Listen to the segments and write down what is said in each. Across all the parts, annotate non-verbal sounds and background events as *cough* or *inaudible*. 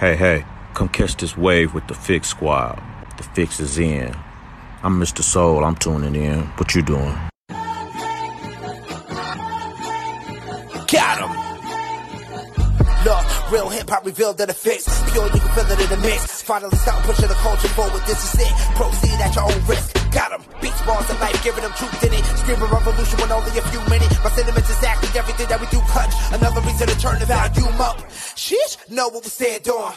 Hey, hey, come catch this wave with the Fix Squad. The fix is in. I'm Mr. Soul, I'm tuning in. What you doing? Got him. Look, real hip hop revealed that it fits. Pure, you can feel it in the mix. Finally stop pushing the culture forward. This is it. Proceed at your own risk. Got him. Beats bars of life, giving them truth in it. Screaming revolution when only a few minutes. My sentiments exactly everything that we do clutch. Another reason to turn the volume up. Sheesh, know what we said on.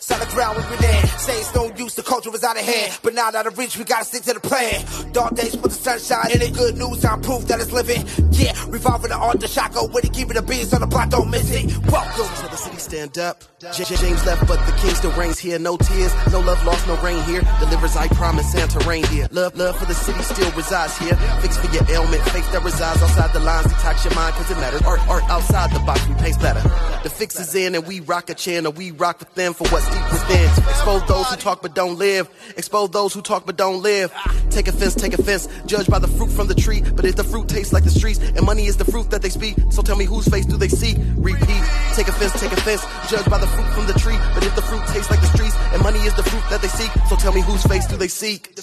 Solid ground we been in. Say it's no use, the culture was out of hand. But now out of reach, we gotta stick to the plan. Dark days with the sunshine in it. Good news, I'm proof that it's living. Yeah, revolving the art, the shotgun with it. Keeping the beats on the block, don't miss it. Welcome to the city, stand up. J- James left, but the king still reigns here. No tears, no love lost, no rain here. Delivers, I promise, Santa rain here. Love, love for the city still resides here. Fix for your ailment, faith that resides outside the lines. Detox your mind, cause it matters. Art, art outside the box, we paste better. The fix is in, and we rock a channel. We rock with them for what's deep within. Expose those who talk but don't live. Expose those who talk but don't live. Take offense, take offense. Judge by the fruit from the tree. But if the fruit tastes like the streets, and money is the fruit that they speak, so tell me whose face do they see? Repeat. Take offense, take offense. Judge by the fruit from the tree. But if the fruit tastes like the streets, and money is the fruit that they seek, so tell me whose face do they seek?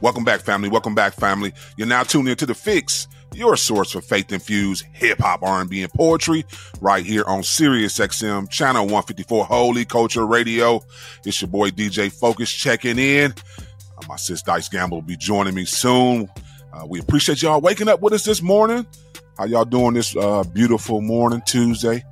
Welcome back, family. Welcome back, family. You're now tuned into The Fix, your source for faith-infused hip-hop, R&B, and poetry, right here on Sirius XM, channel 154, Holy Culture Radio. It's your boy DJ Focus checking in. Uh, my sis Dice Gamble will be joining me soon. Uh, we appreciate y'all waking up with us this morning. How y'all doing this uh, beautiful morning, Tuesday?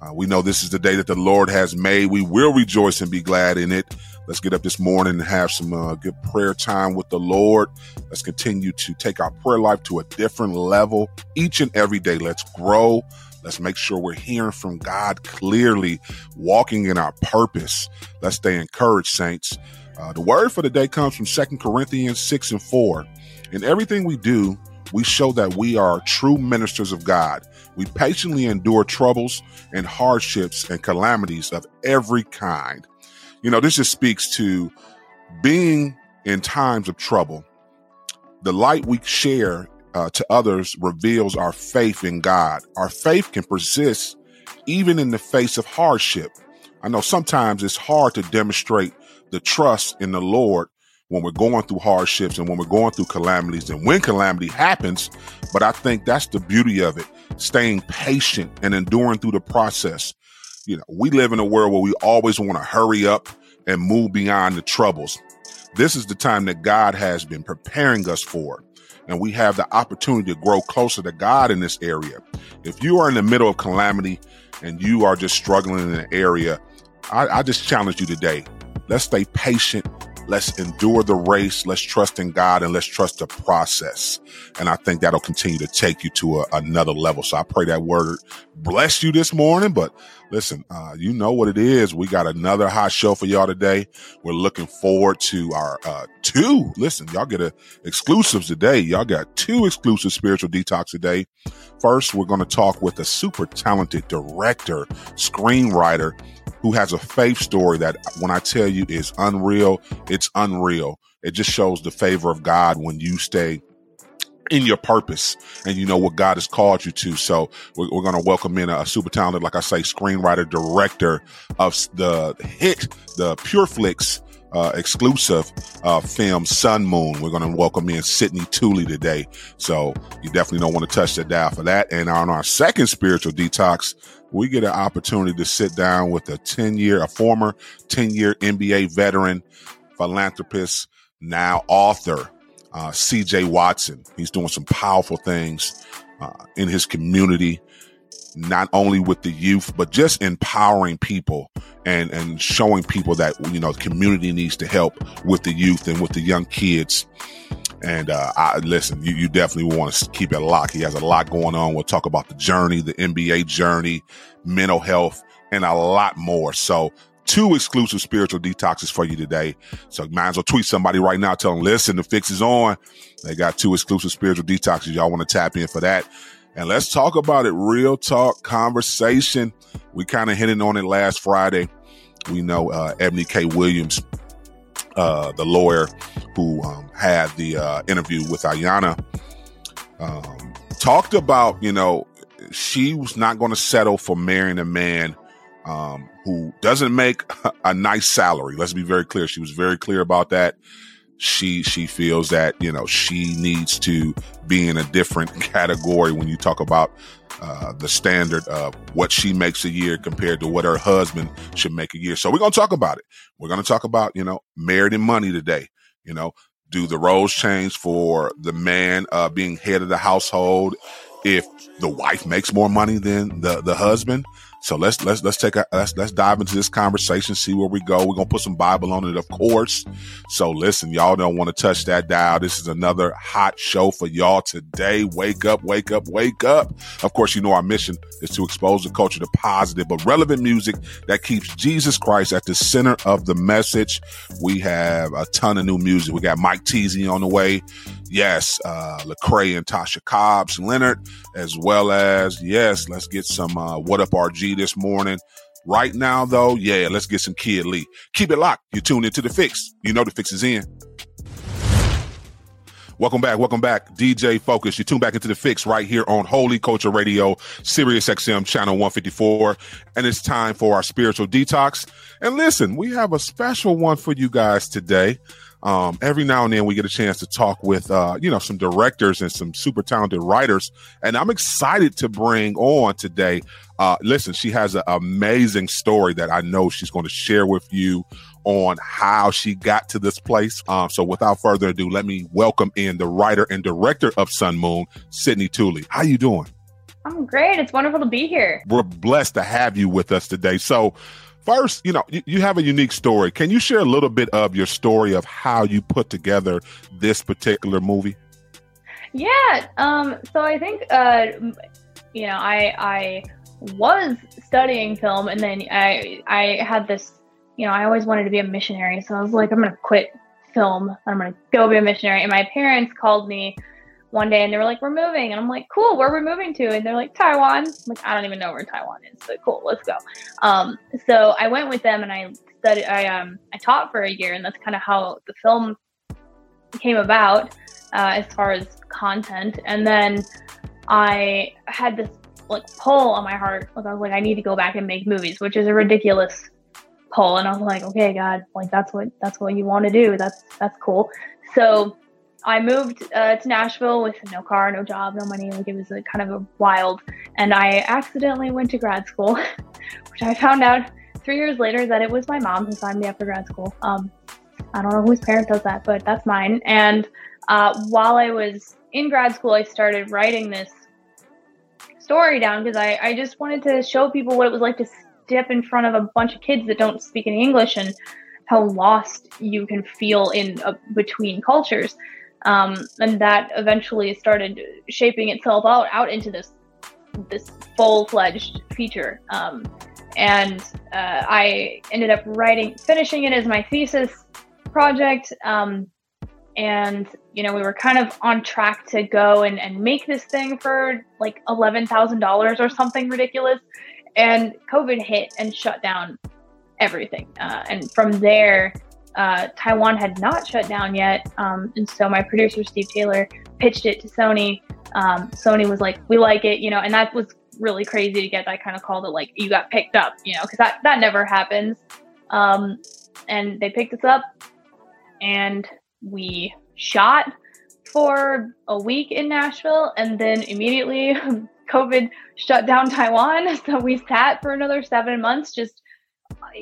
Uh, we know this is the day that the Lord has made. We will rejoice and be glad in it. Let's get up this morning and have some uh, good prayer time with the Lord. Let's continue to take our prayer life to a different level each and every day. Let's grow. Let's make sure we're hearing from God clearly, walking in our purpose. Let's stay encouraged, saints. Uh, the word for the day comes from Second Corinthians 6 and 4. In everything we do, we show that we are true ministers of God. We patiently endure troubles and hardships and calamities of every kind. You know, this just speaks to being in times of trouble. The light we share uh, to others reveals our faith in God. Our faith can persist even in the face of hardship. I know sometimes it's hard to demonstrate the trust in the Lord when we're going through hardships and when we're going through calamities and when calamity happens. But I think that's the beauty of it staying patient and enduring through the process. You know, we live in a world where we always want to hurry up and move beyond the troubles. This is the time that God has been preparing us for. And we have the opportunity to grow closer to God in this area. If you are in the middle of calamity and you are just struggling in an area, I, I just challenge you today. Let's stay patient Let's endure the race. Let's trust in God and let's trust the process. And I think that'll continue to take you to a, another level. So I pray that word bless you this morning. But listen, uh, you know what it is. We got another hot show for y'all today. We're looking forward to our uh, two. Listen, y'all get a exclusives today. Y'all got two exclusive spiritual detox today. First, we're going to talk with a super talented director, screenwriter who has a faith story that when I tell you is unreal, it's unreal. It just shows the favor of God when you stay in your purpose and you know what God has called you to. So we're, we're going to welcome in a, a, super talented, like I say, screenwriter, director of the hit, the Pure uh, exclusive uh, film Sun Moon. We're going to welcome in Sydney Tooley today. So you definitely don't want to touch the dial for that. And on our second spiritual detox, we get an opportunity to sit down with a 10 year, a former 10 year NBA veteran, philanthropist, now author, uh, CJ Watson. He's doing some powerful things uh, in his community, not only with the youth, but just empowering people and, and showing people that, you know, the community needs to help with the youth and with the young kids. And uh, I listen, you, you definitely want to keep it locked. He has a lot going on. We'll talk about the journey, the NBA journey, mental health, and a lot more. So two exclusive spiritual detoxes for you today. So might as well tweet somebody right now, tell them, listen, the fix is on. They got two exclusive spiritual detoxes. Y'all want to tap in for that. And let's talk about it. Real talk conversation. We kind of hinted on it last Friday. We know uh, Eboni K. Williams uh, the lawyer who um, had the uh, interview with Ayana, um, talked about, you know, she was not going to settle for marrying a man um, who doesn't make *laughs* a nice salary. Let's be very clear. She was very clear about that. She she feels that you know she needs to be in a different *laughs* category when you talk about uh, the standard of what she makes a year compared to what her husband should make a year. So we're gonna talk about it. We're gonna talk about you know merit and money today. You know, do the roles change for the man uh, being head of the household if the wife makes more money than the the husband? So let's let's let's take a let's let's dive into this conversation, see where we go. We're gonna put some Bible on it, of course. So listen, y'all don't want to touch that dial. This is another hot show for y'all today. Wake up, wake up, wake up. Of course, you know our mission is to expose the culture to positive but relevant music that keeps Jesus Christ at the center of the message. We have a ton of new music. We got Mike Teezy on the way. Yes, uh, Lecrae and Tasha Cobbs, Leonard, as well as yes, let's get some uh, What Up RG this morning. Right now, though, yeah, let's get some Kid Lee. Keep it locked. You tune into the fix. You know the fix is in. Welcome back. Welcome back. DJ Focus. You tune back into the fix right here on Holy Culture Radio, Sirius XM channel 154. And it's time for our spiritual detox. And listen, we have a special one for you guys today. Um, every now and then we get a chance to talk with, uh, you know, some directors and some super talented writers. And I'm excited to bring on today. Uh, listen, she has an amazing story that I know she's going to share with you on how she got to this place. Um, so without further ado, let me welcome in the writer and director of Sun Moon, Sydney Tooley. How you doing? I'm great. It's wonderful to be here. We're blessed to have you with us today. So First, you know, you, you, have a unique story. Can you share a little bit of your story of how you put together this particular movie? Yeah. Um, so I think, uh, you know, I I was studying film, and then I I had this, you know, I always wanted to be a missionary. So I was like, I'm gonna quit film. I'm gonna go be a missionary. And my parents called me one day and they were like, we're moving. And I'm like, cool, where we're we moving to? And they're like, Taiwan. I'm like, I don't even know where Taiwan is, but cool, let's go. Um, so I went with them and I studied, I, um, I taught for a year and that's kind of how the film came about, uh, as far as content. And then I had this like pull on my heart. Like I was like, I need to go back and make movies, which is a ridiculous pull. And I was like, okay, God, like that's what, that's what you want to do. That's, that's cool. So I moved uh, to Nashville with no car, no job, no money. Like it was a, kind of a wild. And I accidentally went to grad school, *laughs* which I found out three years later that it was my mom who signed me up for grad school. Um, I don't know whose parent does that, but that's mine. And uh, while I was in grad school, I started writing this story down because I, I just wanted to show people what it was like to step in front of a bunch of kids that don't speak any English and how lost you can feel in uh, between cultures. Um, and that eventually started shaping itself out out into this this full fledged feature. Um, and uh, I ended up writing, finishing it as my thesis project. Um, and you know we were kind of on track to go and, and make this thing for like $11000 or something ridiculous and covid hit and shut down everything uh, and from there uh, Taiwan had not shut down yet. Um, and so my producer, Steve Taylor, pitched it to Sony. Um, Sony was like, we like it, you know, and that was really crazy to get that kind of call that like you got picked up, you know, because that, that never happens. Um, and they picked us up and we shot for a week in Nashville and then immediately *laughs* COVID shut down Taiwan. *laughs* So we sat for another seven months just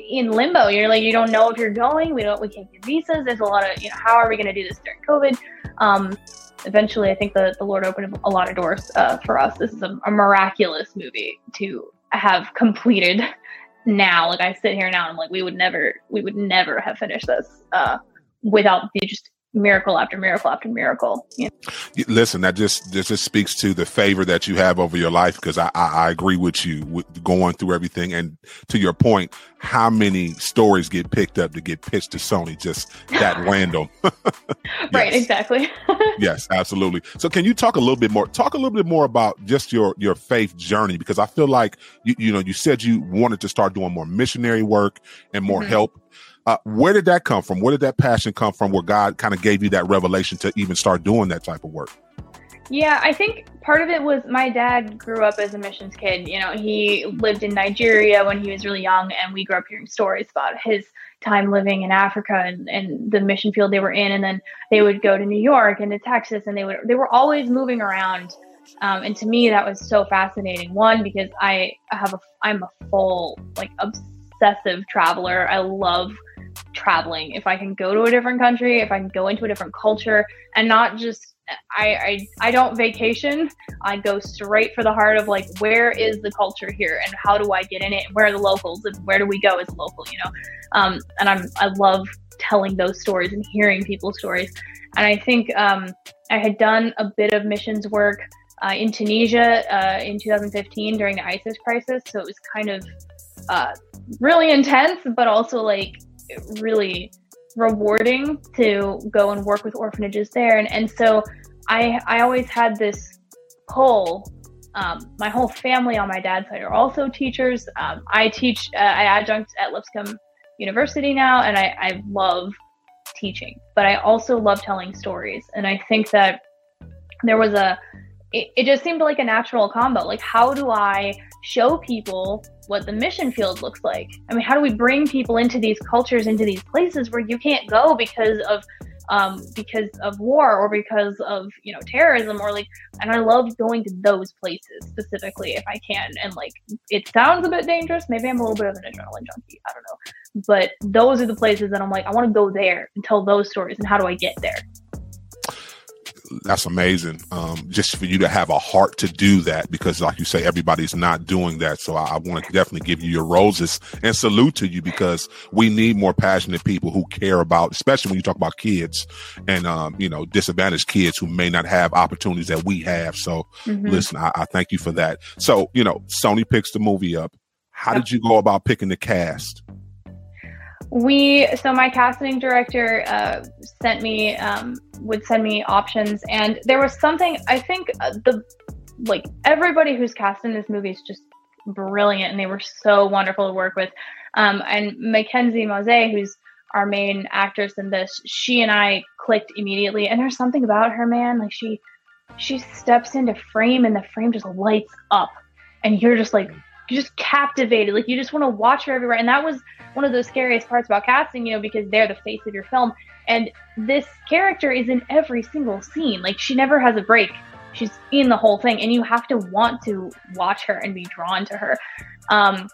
in limbo. You're like, you don't know if you're going. We don't, we can't get visas. There's a lot of, you know, how are we going to do this during COVID? Um, eventually, I think the, the Lord opened a lot of doors uh, for us. This is a, a, miraculous movie to have completed now. Like I sit here now, and I'm like, we would never, we would never have finished this uh, without the just miracle after miracle after miracle. You know? Listen, that just this just speaks to the favor that you have over your life because I, I, I agree with you with going through everything and to your point, how many stories get picked up to get pitched to Sony just that *laughs* random. *laughs* yes. Right, exactly. *laughs* yes, absolutely. So can you talk a little bit more talk a little bit more about just your your faith journey because I feel like you you know you said you wanted to start doing more missionary work and more mm-hmm. help uh, where did that come from? Where did that passion come from? Where God kind of gave you that revelation to even start doing that type of work? Yeah, I think part of it was my dad grew up as a missions kid. You know, he lived in Nigeria when he was really young, and we grew up hearing stories about his time living in Africa and, and the mission field they were in. And then they would go to New York and to Texas, and they would they were always moving around. Um, and to me, that was so fascinating. One, because I have a I'm a full like obsessive traveler. I love traveling. If I can go to a different country, if I can go into a different culture, and not just I, I I don't vacation. I go straight for the heart of like where is the culture here and how do I get in it? Where are the locals and where do we go as a local? You know, um, and I'm I love telling those stories and hearing people's stories. And I think um, I had done a bit of missions work uh, in Tunisia uh, in 2015 during the ISIS crisis, so it was kind of uh, really intense, but also like really rewarding to go and work with orphanages there. And, and so I, I always had this pull. Um, my whole family on my dad's side are also teachers. Um, I teach, uh, I adjunct at Lipscomb University now, and I, I love teaching, but I also love telling stories. And I think that there was a, it, it just seemed like a natural combo. Like, how do I show people what the mission field looks like. I mean, how do we bring people into these cultures, into these places where you can't go because of um, because of war or because of you know terrorism or like and i love going to those places specifically if i can. And like it sounds a bit dangerous. Maybe i'm a little bit of an adrenaline junkie. I don't know. But those are the places that i'm like i want to go there and tell those stories and how do i get there that's amazing. Um, just for you to have a heart to do that, because like you say, everybody's not doing that. So I, I want to definitely give you your roses and salute to you because we need more passionate people who care about, especially when you talk about kids and, um, you know, disadvantaged kids who may not have opportunities that we have. So mm-hmm. listen, I, I, thank you for that. So, you know, Sony picks the movie up. How did you go about picking the cast? We so my casting director uh, sent me um, would send me options and there was something i think uh, the like everybody who's cast in this movie is just brilliant and they were so wonderful to work with. Um, and Mackenzie Mauzy who's our main actress in this she and i clicked immediately and there's something about her man like she she steps into frame and the frame just lights up and you're just like you're just captivated like you just want to watch her everywhere and that was one of the scariest parts about casting, you know, because they're the face of your film. And this character is in every single scene. Like she never has a break. She's in the whole thing, and you have to want to watch her and be drawn to her. Um,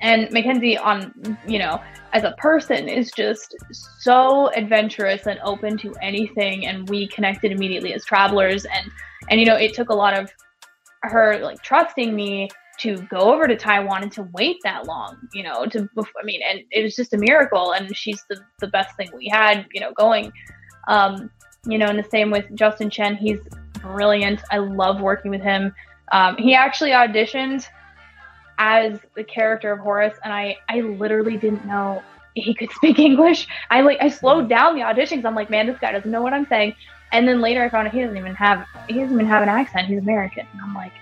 and Mackenzie, on you know, as a person, is just so adventurous and open to anything. And we connected immediately as travelers, and and you know, it took a lot of her like trusting me to go over to Taiwan and to wait that long, you know, to, I mean, and it was just a miracle. And she's the, the best thing we had, you know, going. Um, you know, and the same with Justin Chien. He's brilliant. I love working with him. Um, he actually auditioned as the character of Horace, and I, I literally didn't know he could speak *laughs* English. I like I slowed down the auditions. I'm like, man, this guy doesn't know what I'm saying. And then later I found out he doesn't even have he doesn't even have an accent. He's American. And I'm like,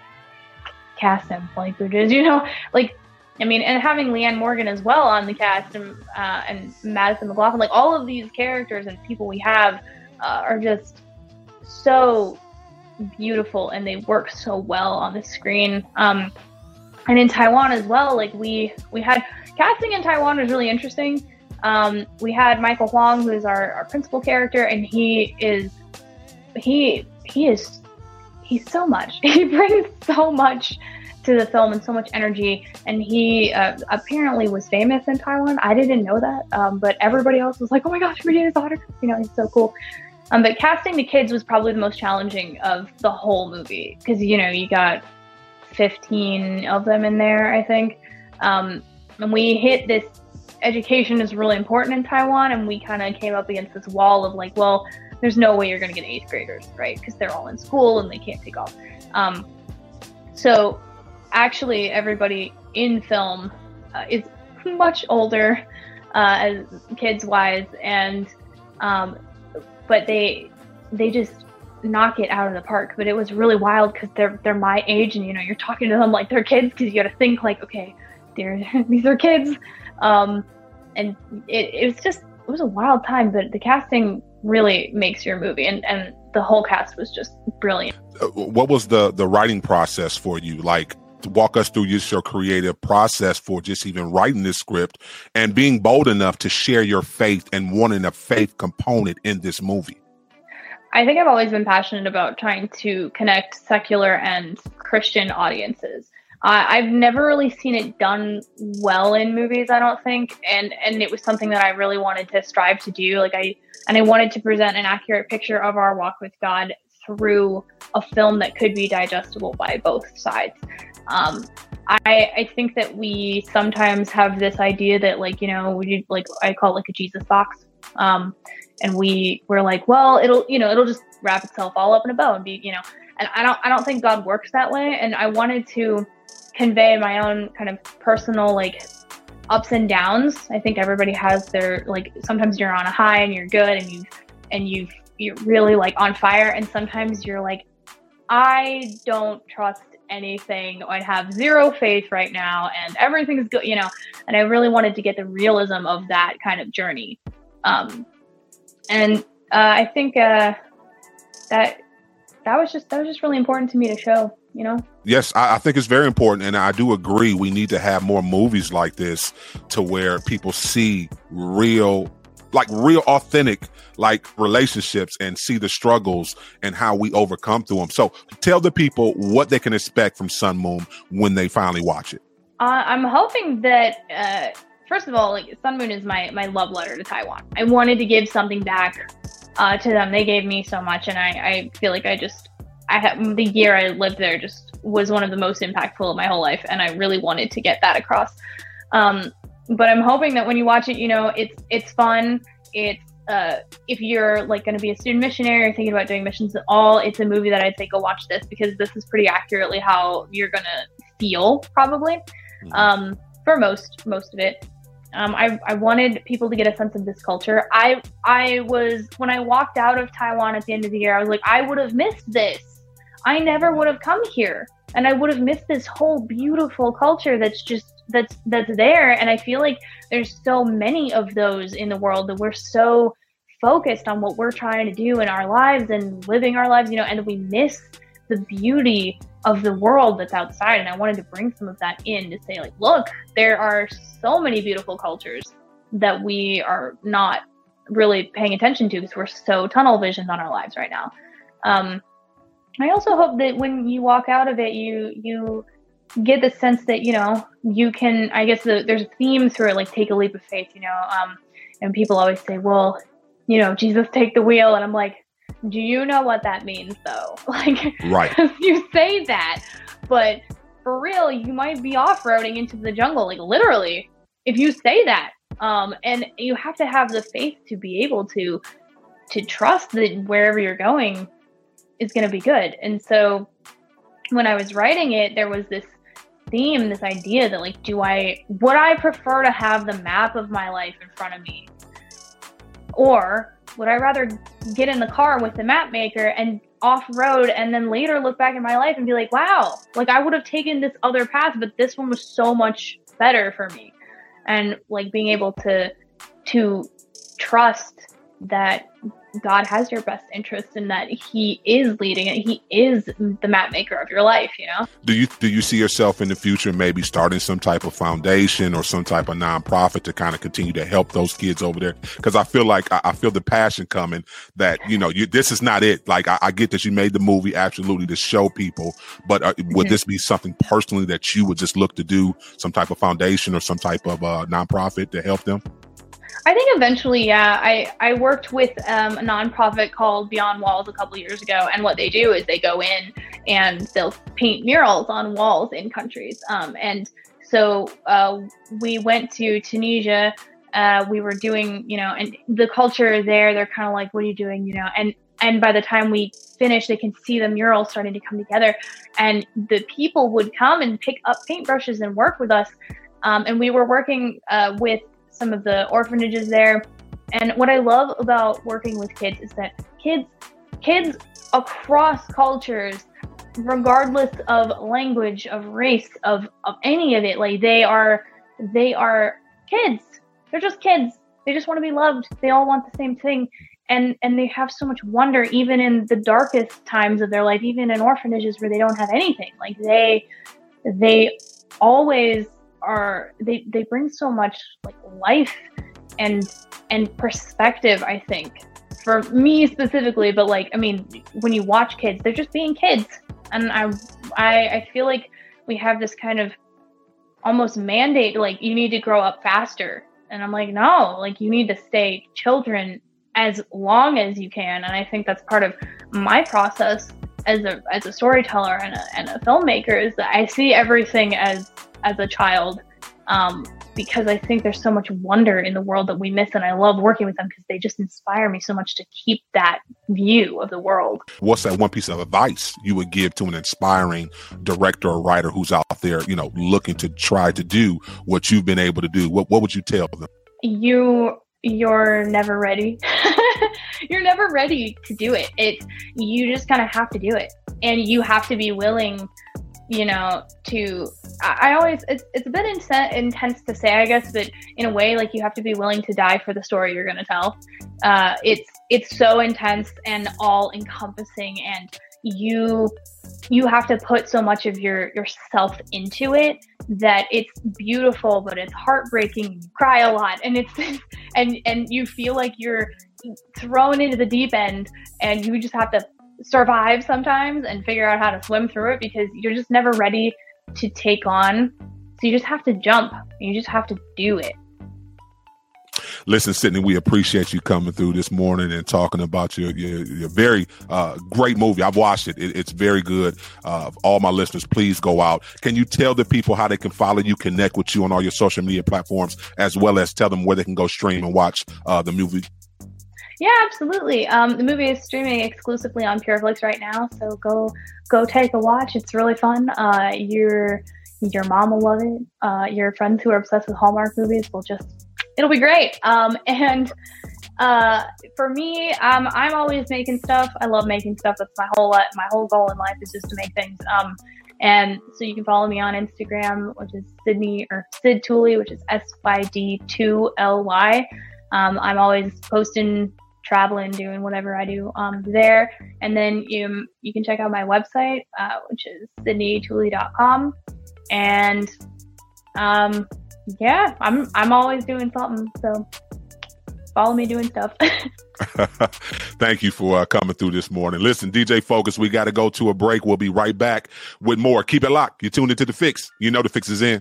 cast him like Bridges, *laughs* you know, like I mean, and having Leanne Morgan as well on the cast and uh, and Madison McLaughlin, like all of these characters and people we have uh, are just so beautiful and they work so well on the screen. Um, and in Taiwan as well, like we we had casting in Taiwan was really interesting. Um, we had Michael Huang, who is our, our principal character, and he is he he is he's so much. *laughs* He brings so much to the film and so much energy. And he uh, apparently was famous in Taiwan. I didn't know that, um, but everybody else was like, "Oh my gosh, Regina's daughter!" You know, he's so cool. Um, but casting the kids was probably the most challenging of the whole movie because you know you got 15 of them in there, I think. Um, and we hit this education is really important in Taiwan, and we kind of came up against this wall of like, well, there's no way you're going to get eighth graders, right? Because they're all in school and they can't take off. Um, so actually, everybody in film uh, is much older, uh, as kids wise, and um, but they they just knock it out of the park. But it was really wild because they're they're my age, and you know you're talking to them like they're kids because you got to think like, okay, *laughs* these are kids, um, and it, it was just it was a wild time. But the casting really makes your movie. And and the whole cast was just brilliant. Uh, what was the the writing process for you? Like walk us through just your creative process for just even writing this script and being bold enough to share your faith and wanting a faith component in this movie. I think I've always been passionate about trying to connect secular and Christian audiences. Uh, I've never really seen it done well in movies, I don't think, and and it was something that I really wanted to strive to do. Like I and I wanted to present an accurate picture of our walk with God through a film that could be digestible by both sides. Um, I I think that we sometimes have this idea that like you know we like I call it like a Jesus box, um, and we we're like well it'll you know it'll just wrap itself all up in a bow and be you know. And I don't I don't think God works that way, and I wanted to convey my own kind of personal like ups and downs. I think everybody has their like sometimes you're on a high and you're good and you and you you're really like on fire and sometimes you're like I don't trust anything. I have zero faith right now and everything's good, you know. And I really wanted to get the realism of that kind of journey. Um and uh, I think uh that that was just that was just really important to me to show you know? Yes I, I, think it's very important and i do agree we need to have more movies like this to where people see real like real authentic like relationships and see the struggles and how we overcome through them so tell the people what they can expect from sun moon when they finally watch it. Uh, i'm hoping that uh, first of all like sun moon is my my love letter to taiwan. I wanted to give something back uh, to them. They gave me so much and i i feel like i just I the year I lived there just was one of the most impactful of my whole life, and I really wanted to get that across. Um, but I'm hoping that when you watch it, you know, it's it's fun. It's uh, if you're like going to be a student missionary or thinking about doing missions at all, it's a movie that I'd say go watch this because this is pretty accurately how you're going to feel probably mm-hmm. um, for most most of it. Um, I, I wanted people to get a sense of this culture. I I was when I walked out of Taiwan at the end of the year, I was like, I would have missed this I never would have come here. And I would have missed this whole beautiful culture that's just that's that's there. And I feel like there's so many of those in the world that we're so focused on what we're trying to do in our lives and living our lives, you know, and we miss the beauty of the world that's outside. And I wanted to bring some of that in to say like, look, there are so many beautiful cultures that we are not really paying attention to because we're so tunnel visioned on our lives right now. Um, I also hope that when you walk out of it, you you get the sense that you know you can. I guess the, there's a theme through it, like take a leap of faith. You know, um, and people always say, "Well, you know, Jesus, take the wheel," and I'm like, "Do you know what that means, though?" *laughs* Like, right? *laughs* you say that, but for real, you might be off-roading into the jungle, like literally, if you say that. Um, and you have to have the faith to be able to to trust that wherever you're going is going to be good. And so when I was writing it, there was this theme, this idea that like, do I would I prefer to have the map of my life in front of me, or would I rather get in the car with the map maker and off road and then later look back in my life and be like, wow, like I would have taken this other path, but this one was so much better for me. And like being able to to trust that God has your best interest and that He is leading it. He is the map maker of your life. You know. Do you do you see yourself in the future maybe starting some type of foundation or some type of nonprofit to kind of continue to help those kids over there? Because I feel like I, I, feel the passion coming that you know you this is not it. Like I, I get that you made the movie absolutely to show people, but uh, would mm-hmm. this be something personally that you would just look to do some type of foundation or some type of uh, nonprofit to help them? I think eventually, yeah. I, I worked with um, a nonprofit called Beyond Walls a couple years ago, and what they do is they go in and they'll paint murals on walls in countries. Um, and so uh, we went to Tunisia. Uh, we were doing, you know, and the culture there, they're kind of like, "What are you doing?" You know, and and by the time we finish, they can see the murals starting to come together, and the people would come and pick up paintbrushes and work with us. Um, and we were working uh, with some of the orphanages there. And what I love about working with kids is that kids kids across cultures regardless of language of race of, of any of it like they are they are kids. They're just kids. They just want to be loved. They all want the same thing. And and they have so much wonder even in the darkest times of their life even in orphanages where they don't have anything. Like they they always are they they bring so much like life and and perspective i think. For me specifically but like i mean when you watch kids they're just being kids. And i i, I feel like we have this kind of almost mandate like you need to grow up faster. And i'm like no like you need to stay children as long as you can. And I think that's part of my process as a as a storyteller and a, and a filmmaker is that I see everything as as a child. Um, because I think there's so much wonder in the world that we miss, and I love working with them because they just inspire me so much to keep that view of the world. What's that one piece of advice you would give to an inspiring director or writer who's out there, you know, looking to try to do what you've been able to do? What What would you tell them? You you're never ready. *laughs* you're never ready to do it. It you just kind of have to do it, and you have to be willing. You know, to I, always it's it's a bit intense to say, I guess, but in a way, like you have to be willing to die for the story you're going to tell. Uh, it's it's so intense and all encompassing, and you you have to put so much of your yourself into it that it's beautiful but it's heartbreaking you cry a lot and it's *laughs* and and you feel like you're thrown into the deep end and you just have to survive sometimes and figure out how to swim through it because you're just never ready to take on so you just have to jump you just have to do it Listen, Sydney, we appreciate you coming through this morning and talking about your your, your very uh, great movie. I've watched it. it it's very good. Uh, all my listeners, please go out. Can you tell the people how they can follow you, connect with you on all your social media platforms, as well as tell them where they can go stream and watch uh, the movie? Yeah, absolutely. Um, the movie is streaming exclusively on PureFlix right now, so go go take a watch. It's really fun. Uh, your your mom will love it. Uh, your friends who are obsessed with Hallmark movies will just it'll be great. Um, *laughs* and uh, for me, um, I'm always making stuff. I love making stuff. That's my whole my whole goal in life is just to make things. Um, and so you can follow me on Instagram, which is Sydney or Sid Tooley, which is S Y D two L Y. Um, I'm always posting, traveling, doing whatever I do um, there. And then you you can check out my website, uh, which is sydneytooley.com. And um, yeah, I'm I'm always doing something. So follow me doing stuff. *laughs* *laughs* Thank you for uh, coming through this morning. Listen, DJ Focus, we got to go to a break. We'll be right back with more. Keep it locked. You're tuned into the fix. You know the fix is in.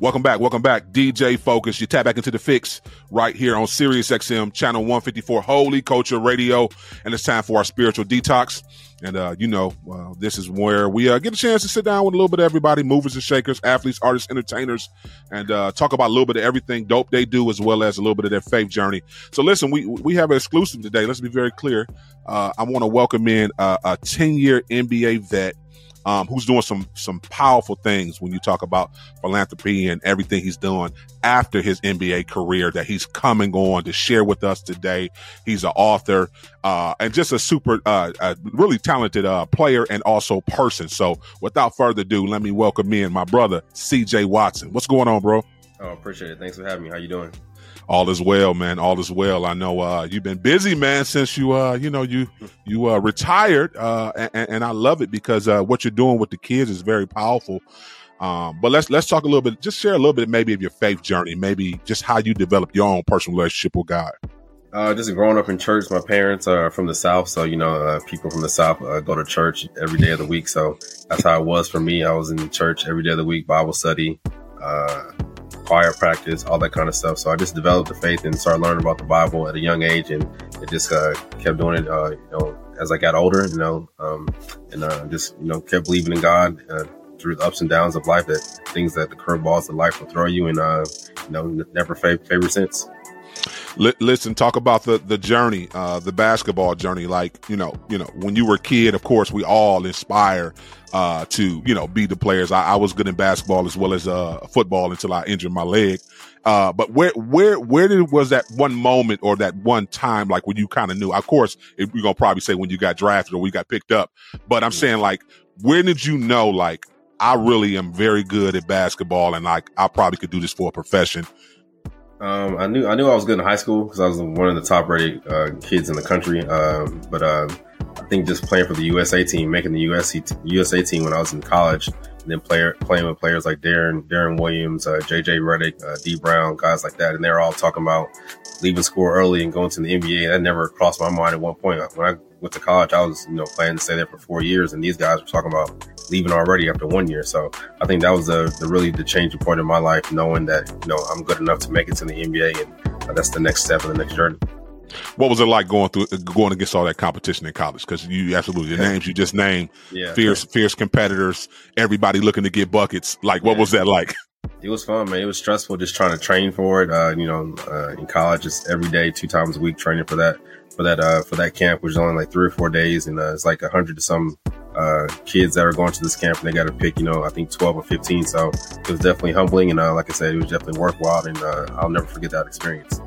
Welcome back. Welcome back. DJ Focus. You tap back into the fix right here on Sirius XM, channel 154, Holy Culture Radio. And it's time for our spiritual detox. And, uh, you know, uh, this is where we uh, get a chance to sit down with a little bit of everybody, movers and shakers, athletes, artists, entertainers, and uh, talk about a little bit of everything dope they do, as well as a little bit of their faith journey. So, listen, we we have an exclusive today. Let's be very clear. Uh, I want to welcome in a 10 year NBA vet um, who's doing some some powerful things when you talk about philanthropy and everything he's doing after his NBA career that he's coming on to share with us today. He's an author uh, and just a super, uh, a really talented uh, player and also person. So without further ado, let me welcome in my brother CJ Watson. What's going on, bro? Oh, appreciate it. Thanks for having me. How you doing? All is well, man. All is well. I know uh, you've been busy, man, since you uh, you know you you uh, retired, uh, and, and, I love it because uh, what you're doing with the kids is very powerful. Um, but let's let's talk a little bit, just share a little bit, maybe of your faith journey, maybe just how you develop your own personal relationship with God. Uh, just growing up in church, my parents are from the South, so you know, uh, people from the South uh, go to church every day of the week. So that's how it was for me. I was in church every day of the week, Bible study, uh, choir practice, all that kind of stuff. So I just developed the faith and started learning about the Bible at a young age, and it just uh, kept doing it. Uh, you know, as I got older, you know, um, and uh, just you know kept believing in God uh, through the ups and downs of life. That things that the curveballs of life will throw you, and uh, you know, never fav- favorite since listen, talk about the the journey, uh, the basketball journey. Like you know, you know, when you were a kid, of course, we all inspire uh, to you know be the players. I, I was good in basketball as well as uh, football until I injured my leg. Uh, but where where where did was that one moment or that one time like when you kind of knew? Of course, if you're gonna probably say when you got drafted or we got picked up. But I'm saying like, where did you know like I really am very good at basketball and like I probably could do this for a profession? Um, I knew I knew I was good in high school because I was one of the top rated uh, kids in the country. Um, but uh, I think just playing for the USA team, making the USA USA team when I was in college, and then player playing with players like Darren Deron Williams, uh, JJ Redick, uh, Dee Brown, guys like that, and they're all talking about leaving school early and going to the NBA. That never crossed my mind at one point. When I went to college, I was you know planning to stay there for four years, and these guys were talking about leaving already after one year. So I think that was the, the really the changing point in my life, knowing that you know I'm good enough to make it to the NBA, and that's the next step in the next journey. What was it like going through going against all that competition in college? Because you absolutely the names you just named, yeah. fierce fierce competitors, everybody looking to get buckets. Like, what yeah. was that like? *laughs* It was fun, man. It was stressful just trying to train for it. Uh, you know, uh, in college, just every day, two times a week, training for that for that uh, for that camp, which is only like three or four days, and uh, it's like a hundred to some uh, kids that are going to this camp, and they got to pick, you know, I think twelve or fifteen. So it was definitely humbling, and uh, like I said, it was definitely worthwhile, and uh, I'll never forget that experience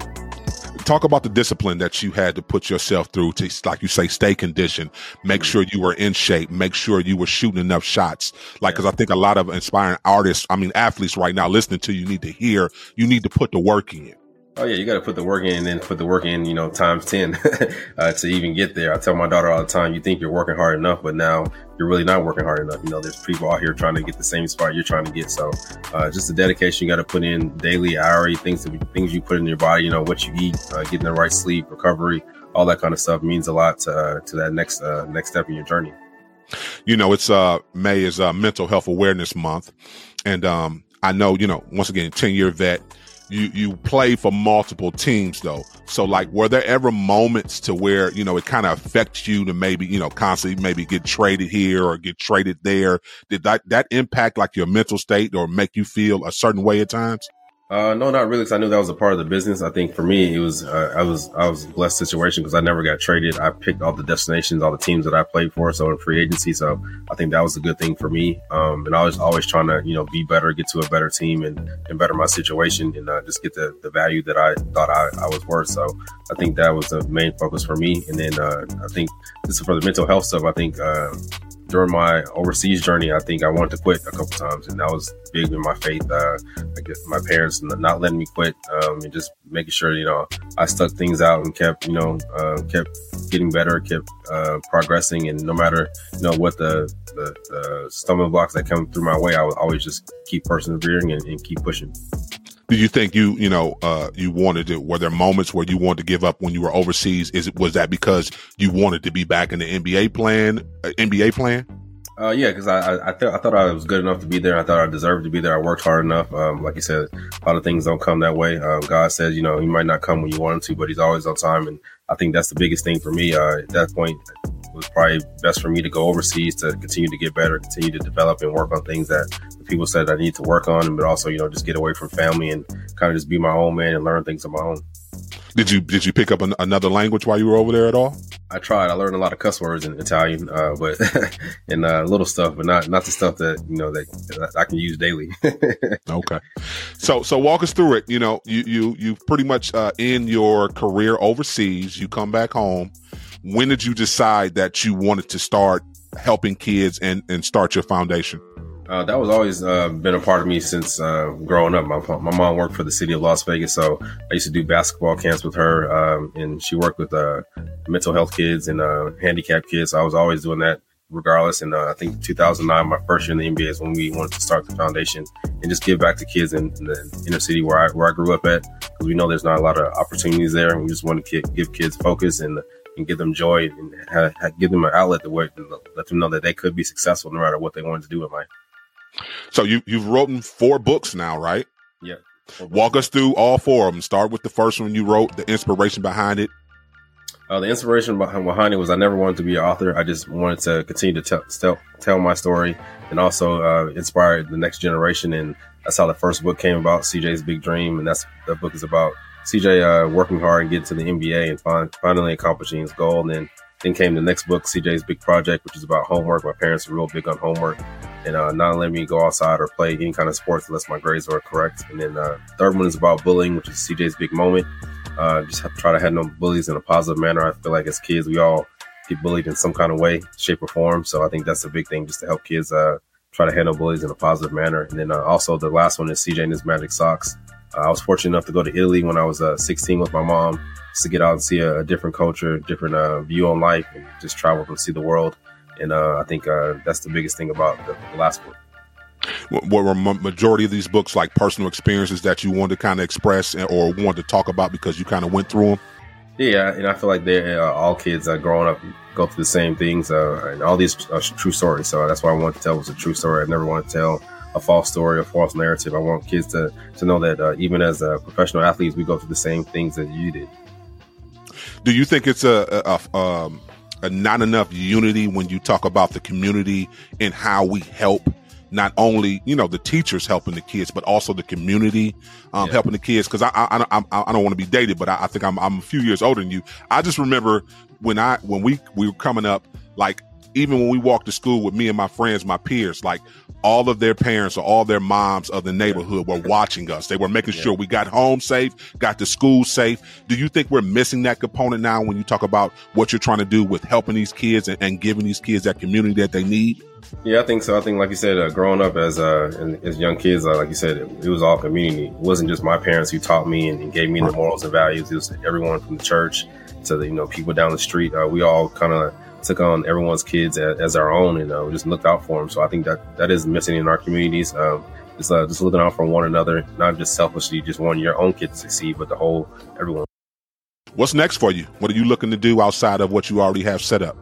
talk about the discipline that you had to put yourself through to, like you say, stay conditioned, make mm-hmm. sure you were in shape, make sure you were shooting enough shots. Like, yeah. cause I think a lot of inspiring artists, I mean, athletes right now listening to you need to hear, you need to put the work in. Oh yeah, you got to put the work in and then put the work in, you know, times 10 *laughs* uh, to even get there. I tell my daughter all the time, you think you're working hard enough, but now you're really not working hard enough. You know, there's people out here trying to get the same spot you're trying to get. So, uh, just the dedication you got to put in daily, hourly things, things you put in your body, you know, what you eat, uh, getting the right sleep, recovery, all that kind of stuff means a lot to, uh, to that next, uh, next step in your journey. You know, it's, uh, May is, mental health awareness month. And, um, I know, you know, once again, 10 year vet, you you play for multiple teams though. So like were there ever moments to where, you know, it kind of affects you to maybe, you know, constantly maybe get traded here or get traded there? Did that that impact like your mental state or make you feel a certain way at times? Uh, no, not really. Because I knew that was a part of the business. I think for me, it was uh, I was I was a blessed situation because I never got traded. I picked all the destinations, all the teams that I played for. So in free agency, so I think that was a good thing for me. Um, and I was always trying to you know be better, get to a better team, and, and better my situation, and uh, just get the, the value that I thought I, I was worth. So I think that was the main focus for me. And then uh, I think this is for the mental health stuff. I think uh, during my overseas journey, I think I wanted to quit a couple times, and that was big in my faith. Uh, I guess my parents not letting me quit, um, and just making sure you know I stuck things out and kept you know uh, kept getting better, kept uh, progressing, and no matter you know what the, the, the stumbling blocks that come through my way, I would always just keep persevering and, and keep pushing. Do you think you, you know, uh, you wanted to, were there moments where you wanted to give up when you were overseas? Is it, was that because you wanted to be back in the NBA plan, uh, NBA plan? Uh, yeah, because I I, th- I, thought I was good enough to be there. I thought I deserved to be there. I worked hard enough. Um, like you said, a lot of things don't come that way. Um, God says, you know, He might not come when you want Him to, but He's always on time. And I think that's the biggest thing for me. Uh, at that point, it was probably best for me to go overseas to continue to get better, continue to develop and work on things that people said I need to work on, but also, you know, just get away from family and kind of just be my own man and learn things on my own. Did you did you pick up an, another language while you were over there at all? I tried. I learned a lot of cuss words in Italian, uh, but *laughs* and uh, little stuff, but not not the stuff that you know that I can use daily. *laughs* okay, so so walk us through it. You know, you you you pretty much uh, in your career overseas. You come back home. When did you decide that you wanted to start helping kids and and start your foundation? Uh, that was always uh, been a part of me since uh, growing up. My, my mom worked for the city of Las Vegas, so I used to do basketball camps with her, um, and she worked with uh, mental health kids and uh, handicapped kids. So I was always doing that regardless. And uh, I think 2009, my first year in the NBA, is when we wanted to start the foundation and just give back to kids in, in the inner city where I where I grew up at, because we know there's not a lot of opportunities there, and we just want to give kids focus and and give them joy and give them an outlet to work, and let them know that they could be successful no matter what they wanted to do in life. So you you've written four books now, right? Yeah. Walk us through all four of them. Start with the first one you wrote, the inspiration behind it. Uh, the inspiration behind it was I never wanted to be an author. I just wanted to continue to tell tell, tell my story and also uh, inspire the next generation. And that's how the first book came about, CJ's Big Dream. And that's the book is about CJ uh, working hard and getting to the NBA and find, finally accomplishing his goal. And then then came the next book, CJ's Big Project, which is about homework. My parents are real big on homework and uh, not letting me go outside or play any kind of sports unless my grades are correct. And then uh, third one is about bullying, which is CJ's big moment. Uh, just try to handle bullies in a positive manner. I feel like as kids, we all get bullied in some kind of way, shape, or form. So I think that's a big thing, just to help kids uh, try to handle bullies in a positive manner. And then uh, also the last one is CJ and his Magic Socks. Uh, I was fortunate enough to go to Italy when I was uh, 16 with my mom, to get out and see a, a different culture, different uh, view on life, and just travel and see the world. And uh, I think uh, that's the biggest thing about the, the last book. What were majority of these books like personal experiences that you wanted to kind of express or wanted to talk about because you kind of went through them? Yeah, and I feel like they uh, all kids uh, growing up go through the same things, uh, and all these are true stories. So that's why I wanted to tell was a true story. I never want to tell a false story, a false narrative. I want kids to to know that uh, even as uh, professional athletes, we go through the same things that you did. Do you think it's a, a, a um, a not enough unity when you talk about the community and how we help not only you know the teachers helping the kids, but also the community um, yeah. helping the kids. Because I, I, I I don't want to be dated, but I, I, think I'm I'm a few years older than you. I just remember when I when we we were coming up, like even when we walked to school with me and my friends, my peers, like all of their parents or all their moms of the neighborhood were watching us. They were making sure we got home safe, got to school safe. Do you think we're missing that component now when you talk about what you're trying to do with helping these kids and, and giving these kids that community that they need? Yeah, I think so. I think, like you said, uh, growing up as uh, as young kids, uh, like you said, it, it, was all community. It wasn't just my parents who taught me and, and, gave me the morals and values. It was everyone from the church to the you know people down the street. Uh, we all kind of took on everyone's kids as, as our own and uh, just looked out for them. So I think that that is missing in our communities. Um, just uh, just looking out for one another, not just selfishly, just wanting your own kid to succeed, but the whole everyone. What's next for you? What are you looking to do outside of what you already have set up?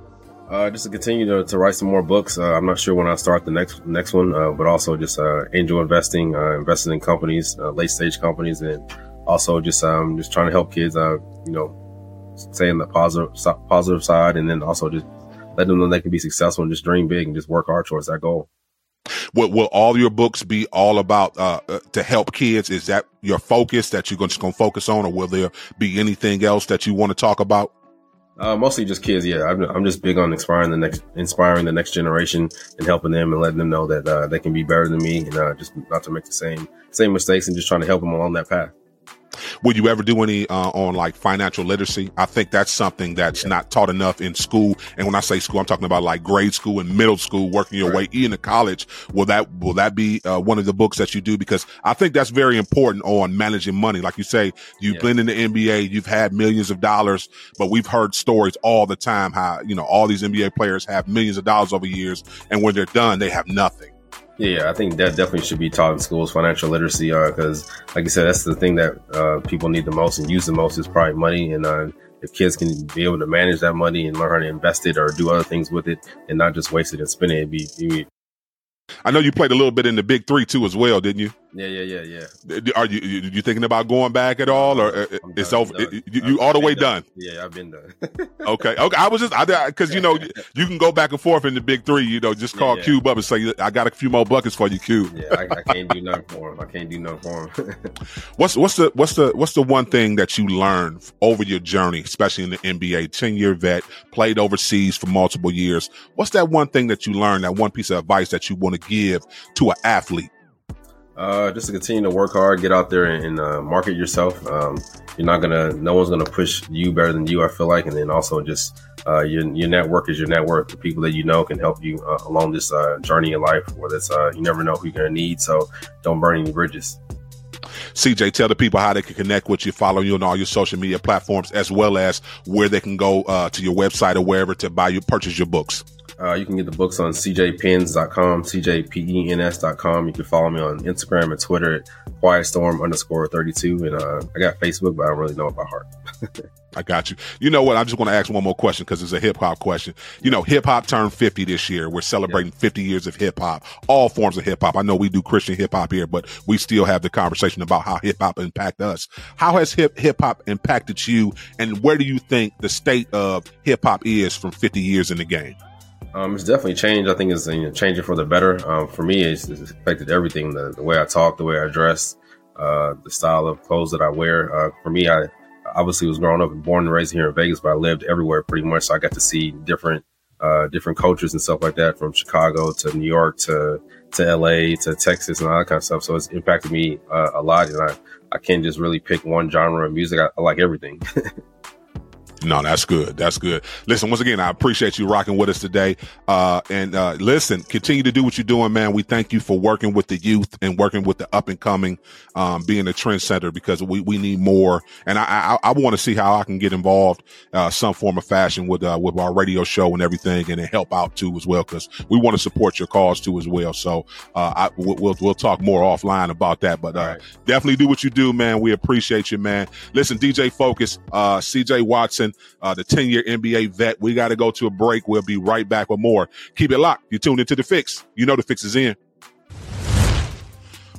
Uh, just to continue to, to write some more books. Uh, I'm not sure when I start the next next one, uh, but also just uh, angel investing, uh, investing in companies, uh, late stage companies, and also just um, just trying to help kids. you know, saying the positive positive side, and then also just let them know they can be successful and just dream big and just work hard towards that goal. Will, will all your books be all about uh, uh, to help kids? Is that your focus that you're just going to focus on, or will there be anything else that you want to talk about? Uh, mostly just kids. Yeah, I'm, I'm, just big on inspiring the next, inspiring the next generation, and helping them and letting them know that uh, they can be better than me, and uh, just not to make the same same mistakes, and just trying to help them along that path. Would you ever do any uh, on like financial literacy? I think that's something that's yeah. not taught enough in school. And when I say school, I'm talking about like grade school and middle school, working your right. way into college. Will that will that be uh, one of the books that you do? Because I think that's very important on managing money. Like you say, you've yeah. been in the NBA, you've had millions of dollars, but we've heard stories all the time how you know all these NBA players have millions of dollars over years, and when they're done, they have nothing. Yeah, I think that definitely should be taught in schools, financial literacy, because, uh, like I said, that's the thing that uh, people need the most and use the most is probably money. And uh, if kids can be able to manage that money and learn how to invest it or do other things with it and not just waste it and spend it, it'd be, it'd be I know you played a little bit in the Big Three too, as well, didn't you? Yeah, yeah, yeah, yeah. Are you you thinking about going back at all, or uh, it's over? You, you all the way done. done. Yeah, I've been done. *laughs* okay, okay. I was just I because you know you can go back and forth in the Big Three. You know, just call yeah, yeah. Cube up and say I got a few more buckets for you, Cube. Yeah, I, I can't do nothing for him. I can't do nothing for him. *laughs* what's what's the what's the what's the one thing that you learned over your journey, especially in the NBA? Ten year vet, played overseas for multiple years. What's that one thing that you learned? That one piece of advice that you want to give to an athlete? Uh, just to continue to work hard, get out there and, and uh, market yourself. Um, you're not gonna, no one's gonna push you better than you. I feel like, and then also just uh, your your network is your network. The people that you know can help you uh, along this uh, journey in life. Whether it's uh, you never know who you're gonna need, so don't burn any bridges. CJ, tell the people how they can connect with you, follow you on all your social media platforms, as well as where they can go to your website or wherever to buy you, purchase your books. Uh, you can get the books on cjpens.com, cjpens.com. You can follow me on Instagram and Twitter at quietstorm underscore 32. And uh, I got Facebook, but I don't really know it by heart. *laughs* I got you. You know what? I'm just going to ask one more question because it's a hip hop question. You know, hip hop turned 50 this year. We're celebrating yeah. 50 years of hip hop, all forms of hip hop. I know we do Christian hip hop here, but we still have the conversation about how hip hop impacted us. How has hip hip hop impacted you, and where do you think the state of hip hop is from 50 years in the game? Um, it's definitely changed. I think it's you know, changing for the better. Um, for me, it's, it's affected everything: the, the, way I talk, the way I dress, uh, the style of clothes that I wear. Uh, for me, I obviously was growing up and born and raised here in Vegas, but I lived everywhere pretty much. So I got to see different uh, different cultures and stuff like that, from Chicago to New York to to LA to Texas and all that kind of stuff. So it's impacted me uh, a lot, and I I can't just really pick one genre of music. I, I like everything. *laughs* No, that's good. That's good. Listen, once again, I appreciate you rocking with us today. Uh, and uh, listen, continue to do what you're doing, man. We thank you for working with the youth and working with the up and coming, um, being a trendsetter because we, we need more. And I I, I want to see how I can get involved uh, some form of fashion with uh, with our radio show and everything, and help out too as well because we want to support your cause too as well. So uh, I, we'll we'll talk more offline about that, but uh, right. definitely do what you do, man. We appreciate you, man. Listen, DJ Focus, uh, CJ Watson uh, the 10 year NBA vet. We got to go to a break. We'll be right back with more. Keep it locked. You tuned into the fix. You know the fix is in.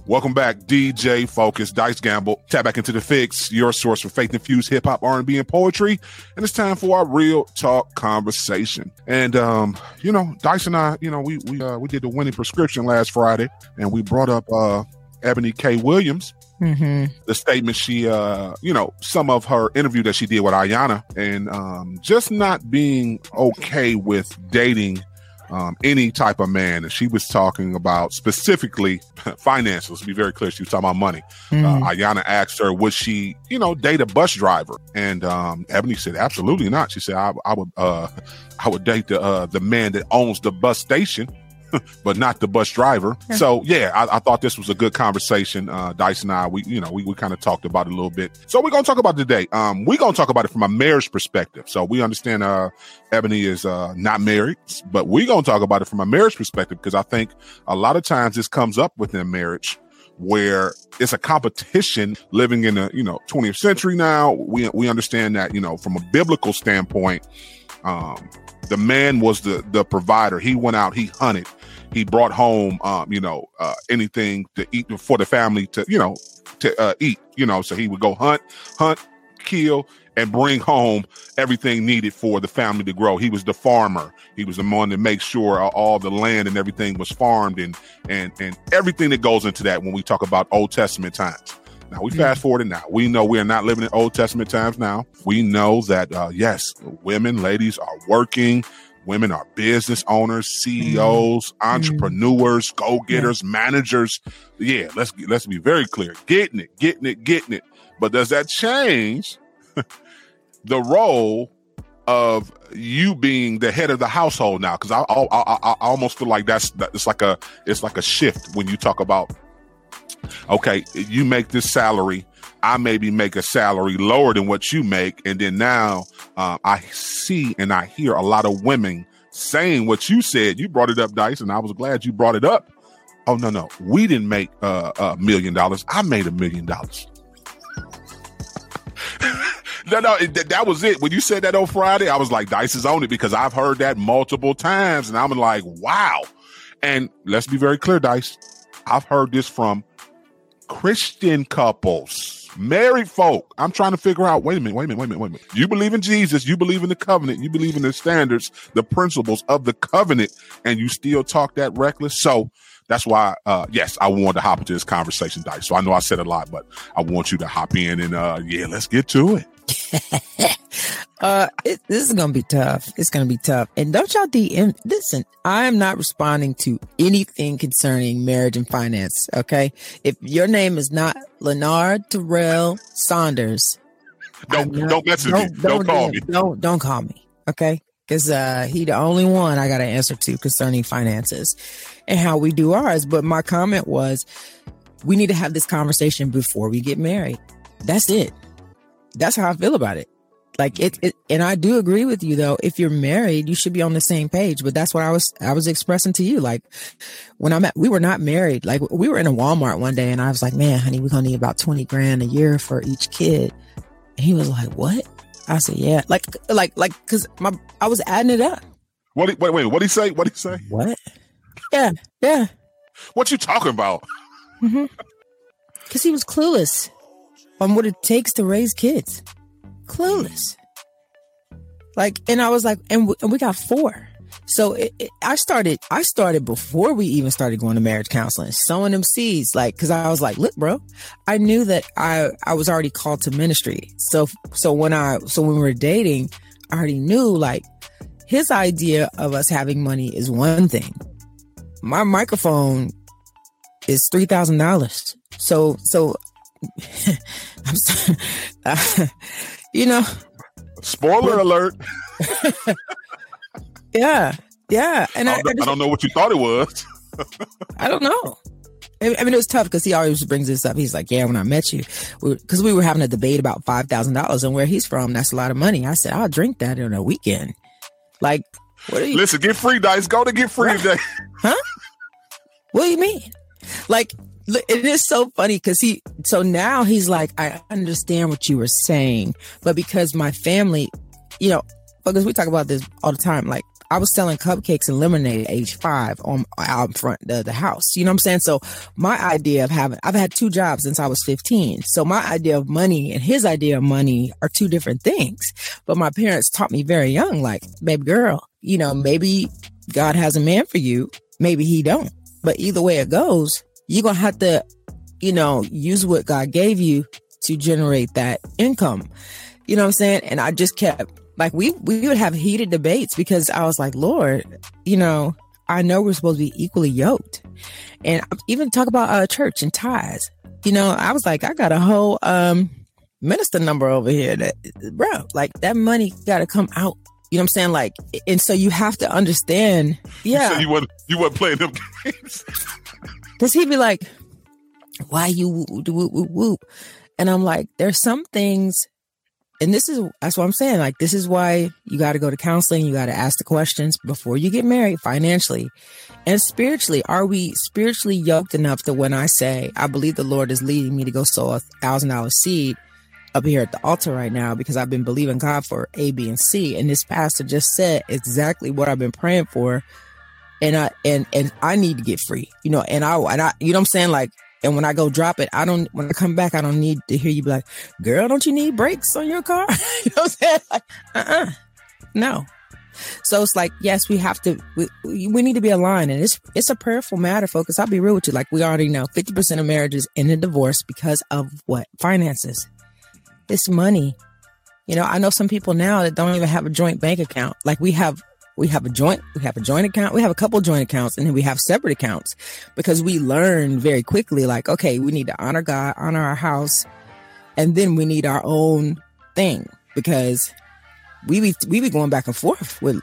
Welcome back, DJ Focus, Dice Gamble. Tap back into the fix, your source for faith infused hip hop, R and B, and poetry. And it's time for our real talk conversation. And um, you know, Dice and I, you know, we we uh, we did the winning prescription last Friday, and we brought up uh Eboni K. Williams Mm-hmm. The statement she, uh, you know, some of her interview that she did with Ayana, and um, just not being okay with dating um, any type of man. And she was talking about specifically *laughs* finances. Let's be very clear. She was talking about money. Uh, mm-hmm. Uh, Ayana asked her, would she, you know, date a bus driver? And um, Eboni said, absolutely not. She said, I, I would, uh, *laughs* I would date the uh, the man that owns the bus station. *laughs* but not the bus driver. So yeah, I, I, thought this was a good conversation. Uh, Dice and I, we you know we, we kind of talked about it a little bit. So we're gonna talk about today. Um, we're gonna talk about it from a marriage perspective. So we understand uh, Eboni is uh, not married, but we're gonna talk about it from a marriage perspective because I think a lot of times this comes up within marriage where it's a competition living in the you know 20th century now we we understand that you know from a biblical standpoint um the man was the the provider he went out he hunted he brought home, um, you know, uh, anything to eat for the family to, you know, to uh, eat, you know. So he would go hunt, hunt, kill, and bring home everything needed for the family to grow. He was the farmer. He was the one to make sure all the land and everything was farmed and and and everything that goes into that when we talk about Old Testament times. Now we fast forward now. We know we are not living in Old Testament times now. We know that uh, yes, women, ladies are working. Women are business owners, CEOs, mm. entrepreneurs, mm. go-getters, yeah. managers. Yeah, let's let's be very clear. Getting it, getting it, getting it. But does that change *laughs* the role of you being the head of the household now? Because I, I, I, I almost feel like that's it's like a it's like a shift when you talk about okay, you make this salary I maybe make a salary lower than what you make. And then now uh, I see and I hear a lot of women saying what you said. You brought it up, Dice, and I was glad you brought it up. Oh, no, no. We didn't make uh, a million dollars. I made a million dollars. *laughs* no, no, that, that was it. When you said that on Friday, I was like, Dice is on it because I've heard that multiple times. And I'm like, wow. And let's be very clear, Dice. I've heard this from Christian couples married folk. I'm trying to figure out. Wait a minute. Wait a minute. Wait a minute. Wait a minute. You believe in Jesus. You believe in the covenant. You believe in the standards, the principles of the covenant, and you still talk that reckless. So that's why, uh, yes, I wanted to hop into this conversation, Dice. So I know I said a lot, but I want you to hop in and, uh, yeah, let's get to it. *laughs* uh, it, this is gonna be tough. It's gonna be tough. And don't y'all DM. Listen, I am not responding to anything concerning marriage and finance. Okay, if your name is not Leonard Terrell Saunders, don't not, don't message don't, me. Don't, don't call DM, me. Don't don't call me. Okay, because uh, he the only one I got to answer to concerning finances and how we do ours. But my comment was, we need to have this conversation before we get married. That's it that's how I feel about it. Like it, it, and I do agree with you though. If you're married, you should be on the same page. But that's what I was, I was expressing to you. Like when I'm at, we were not married. Like we were in a Walmart one day, and I was like, "Man, honey, we're gonna need about twenty grand a year for each kid." And he was like, "What?" I said, "Yeah." Like, like, like, because my, I was adding it up. What? Wait, wait. What did he say? What did he say? What? Yeah, yeah. What you talking about? Because mm-hmm. he was clueless on what it takes to raise kids. Clueless. Like, and I was like, and we, and we got four. So it, it, I started, I started before we even started going to marriage counseling, sowing them seeds. Like, cause I was like, look, bro, I knew that I, I was already called to ministry. So, so when I, so when we were dating, I already knew like his idea of us having money is one thing. My microphone is $3,000. So, so *laughs* I'm sorry. *laughs* You know, Spoiler alert. *laughs* yeah, yeah, and I I, don't, I, don't know what you thought it was. I don't know. I mean, it was tough because he always brings this up. He's like, "Yeah, when I met you, because we, were having a debate about five thousand dollars and where he's from. That's a lot of money." I said, "I'll drink that in a weekend." Like, what are you? Listen, get free dice. Go to get free today. Huh? What do you mean? Like, li- it is so funny because he, so now he's like, I understand what you were saying, but because my family, you know, because we talk about this all the time, like, I was selling cupcakes and lemonade at age five on out front of the house. You know what I'm saying? So my idea of having, I've had two jobs since I was 15. So my idea of money and his idea of money are two different things. But my parents taught me very young, like, baby girl, you know, maybe God has a man for you. Maybe he don't. But either way it goes, you're gonna have to, you know, use what God gave you to generate that income. You know what I'm saying? And I just kept like we we would have heated debates because I was like, Lord, you know, I know we're supposed to be equally yoked. And even talk about uh church and ties. You know, I was like, I got a whole um minister number over here that bro, like that money gotta come out. You know what I'm saying? Like, and so you have to understand, yeah. You said you wasn't you wasn't playing them *laughs* games. Cause he'd be like, why you whoop, whoop, whoop? And I'm like, there's some things, and this is, that's what I'm saying. Like, this is why you got to go to counseling. You got to ask the questions before you get married financially and spiritually. Are we spiritually yoked enough that when I say, I believe the Lord is leading me to go sow a thousand dollar seed up here at the altar right now because I've been believing God for A, B, and C. And this pastor just said exactly what I've been praying for and I and and I need to get free, you know. And I and I, you know, what I'm saying like, and when I go drop it, I don't. When I come back, I don't need to hear you be like, "Girl, don't you need brakes on your car?" *laughs* you know what I'm saying? Like, uh, uh no. So it's like, yes, we have to. We, we need to be aligned, and it's it's a prayerful matter, folks. I'll be real with you. Like we already know, fifty percent of marriages end in divorce because of what finances. It's money. You know, I know some people now that don't even have a joint bank account. Like we have we have a joint we have a joint account we have a couple joint accounts and then we have separate accounts because we learn very quickly like okay we need to honor god honor our house and then we need our own thing because we be we be going back and forth with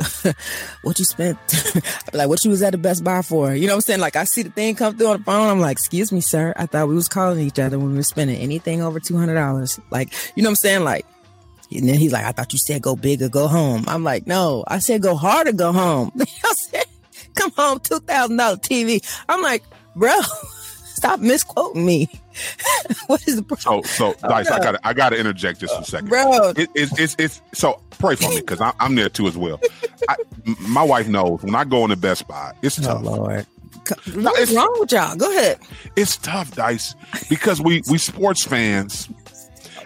*laughs* what you spent *laughs* like what you was at the best buy for. You know what i'm saying? Like i see the thing come through on the phone i'm like excuse me sir. I thought we was calling each other when we were spending anything over $200 like you know what i'm saying? Like and then he's like, I thought you said go big or go home. I'm like, no, I said go hard or go home. *laughs* I said, come home, $2,000 TV. I'm like, bro, *laughs* stop misquoting me. *laughs* what is the So problem? so oh, Dice, I gotta I gotta interject just for a second. Bro, It, it's it's it's so pray for me because I'm there too as well. I, my wife knows when I go in the Best Buy, it's oh tough. Lord. What's it's- wrong with y'all? Go ahead. It's tough, Dice, because we we sports fans,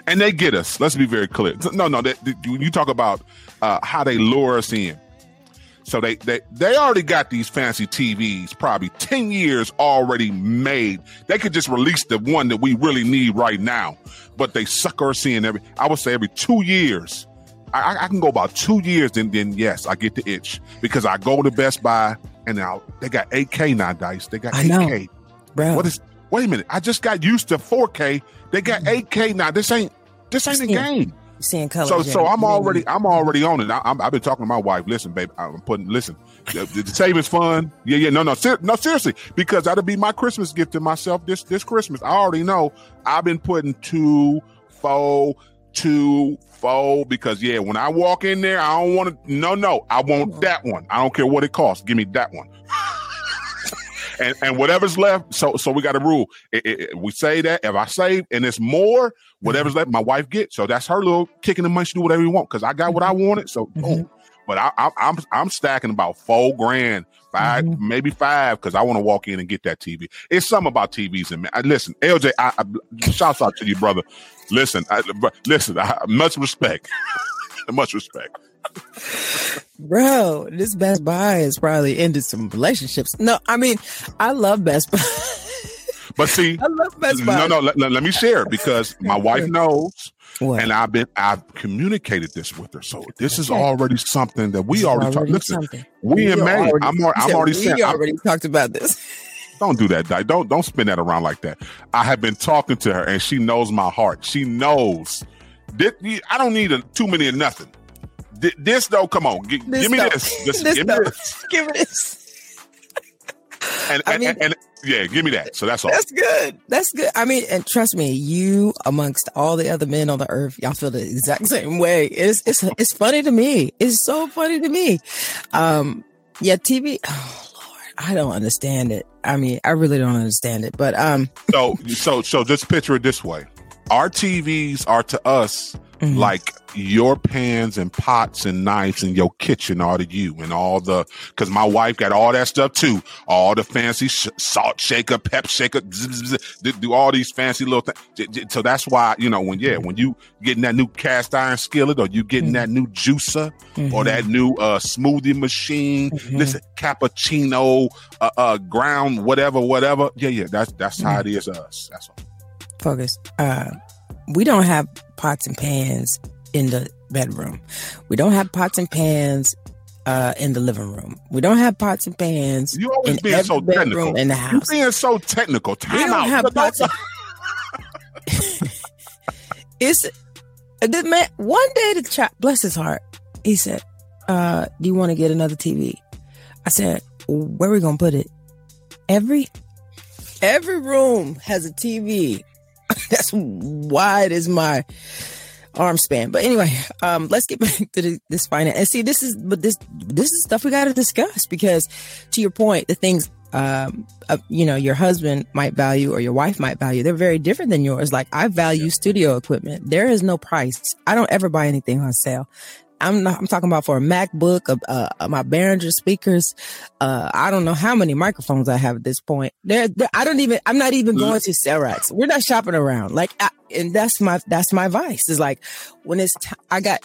and they get us. Let's be very clear. No, no, that that- you you talk about uh, how they lure us in. So they, they they already got these fancy TVs, probably ten years already made. They could just release the one that we really need right now, but they sucker us in every. I would say every two years. I, I- can go about two years, then then yes, I get the itch because I go to Best Buy and now they got 8K now, dice. They got I know. 8K. Bro. What is? Wait a minute! I just got used to 4K. They got 8K now. This ain't this ain't a game. Seeing color. So so I'm already I'm already on it. I, I'm, I've been talking to my wife. Listen, babe, I'm putting listen. The, the savings fund. Yeah, yeah. No, no, ser- no. Seriously, because that'll be my Christmas gift to myself this this Christmas. I already know. I've been putting two, four, two, four. Because yeah, when I walk in there, I don't want to. No, no, I want that one. I don't care what it costs. Give me that one. *laughs* and and whatever's left. So so we got a rule. It- it- we say that if I save and it's more, whatever's mm-hmm. left, my wife gets. So that's her little kicking the money. She do whatever you want because I got what I mm-hmm. wanted. So mm-hmm. boom. But I, I, I'm I'm stacking about four grand, 5 Mhm. maybe five, because I want to walk in and get that TV. It's something about TVs and man. I, listen, LJ, I, I, shouts out to you, brother. Listen, I, listen, I, much respect, *laughs* much respect. Bro, this Best Buy has probably ended some relationships. No, I mean, I love Best Buy. *laughs* But see, I love Best Buy. no, no, let, let- me share because my *laughs* wife knows. What? and I've been I've communicated this with her. So this is Okay. already something that we is already talked. Listen, something. we in We May. already- I'm, I'm said *laughs* already we saying. I'm- already talked about this. don't do that, Di. Don't don't spin that around like that. I have been talking to her, and she knows my heart. She knows that I don't need a, too many of nothing. Th- this though, come on, G- This give me though. this. This- This give me this. *laughs* Give it this. And, I mean- and, and- yeah, give me that. So that's all. That's good. That's good. I mean, and trust me, you amongst all the other men on the earth, y'all feel the exact *laughs* same way. It's it's it's funny to me. It's so funny to me. Um, yeah, TV. Oh Lord, I don't understand it. I mean, I really don't understand it. But um, So so so just picture it this way. Our TVs are to us Mhm. like your pans and pots and knives in your kitchen are to you and all the because my wife got all that stuff too all the fancy sh- salt shaker pep shaker zzz, zzz, do, do all these fancy little things so that's why you know when yeah when you getting that new cast iron skillet or you getting Mhm. that new juicer or mhm, that new uh smoothie machine mhm. listen cappuccino uh, uh ground whatever whatever yeah yeah that's that's how Mm-hmm. it is us that's all focus. Uh, we don't have pots and pans in the bedroom. We don't have pots and pans uh, in the living room. We don't have pots and pans you always in being every so bedroom technical in the house. you being so technical We time don't out have pots. And- *laughs* it's the man. One day, the child, bless his heart, he said, uh, "Do you want to get another TV?" I said, "Where are we gonna put it?" Every every room has a TV. *laughs* That's wide as my arm span. But anyway, um, let's get *laughs* back to the, this finance. And see, this is but this this is stuff we got to discuss because, to your point, the things um, uh, you know, your husband might value or your wife might value, they're very different than yours. Like I value studio equipment. There is no price. I don't ever buy anything on sale. I'm not, I'm talking about for a MacBook, uh, uh, my Behringer speakers. Uh, I don't know how many microphones I have at this point. There, I don't even, I'm not even going to Cerax. We're not shopping around. Like, I, and that's my, that's my vice is like when it's, t- I got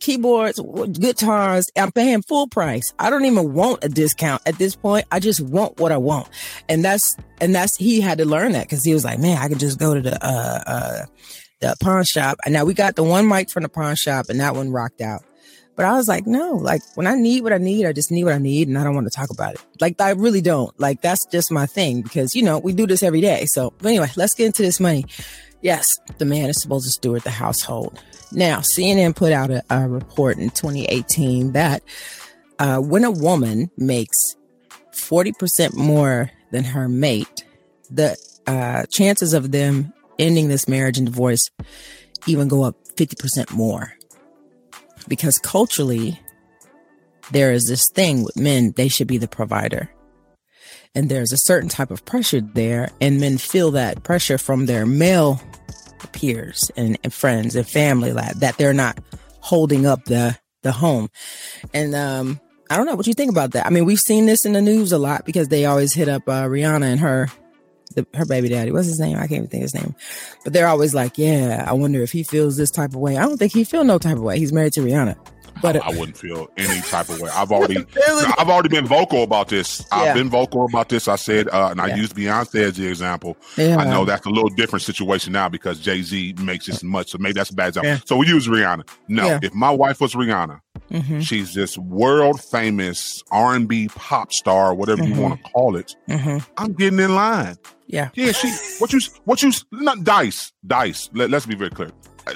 keyboards, guitars, I'm paying full price. I don't even want a discount at this point. I just want what I want. And that's, and that's, he had to learn that because he was like, man, I could just go to the, uh, uh, the pawn shop. And now we got the one mic from the pawn shop and that one rocked out. But I was like, no, like when I need what I need, I just need what I need and I don't want to talk about it. Like I really don't. Like that's just my thing because, you know, we do this every day. So but anyway, let's get into this money. Yes, the man is supposed to steward the household. Now, CNN put out a, a report in 2018 that uh, when a woman makes 40% more than her mate, the uh, chances of them ending this marriage and divorce even go up 50% more. Because culturally, there is this thing with men, they should be the provider. And there's a certain type of pressure there, and men feel that pressure from their male peers and, and friends and family like that they're not holding up the the home. And um I don't know what you think about that. I mean, we've seen this in the news a lot because they always hit up uh, Rihanna and her the, her baby daddy. What's his name? I can't even think of his name. But they're always like, "Yeah, I wonder if he feels this type of way." I don't think he feel no type of way. He's married to Rihanna. But I, I wouldn't feel *laughs* any type of way. I've already, I've already been vocal about this. Yeah. I've been vocal about this. I said, uh, and I Yeah. used Beyonce as the example. yeah, I know that's a little different situation now because Jay Z makes this much, so maybe that's a bad example. So we use Rihanna. No, if my wife was Rihanna, hmm she's this world famous R and B pop star, whatever Mhm. you want to call it. hmm I'm getting in line. Yeah. Yeah, she. What you? What you? Not Dice. Dice. Let, let's be very clear.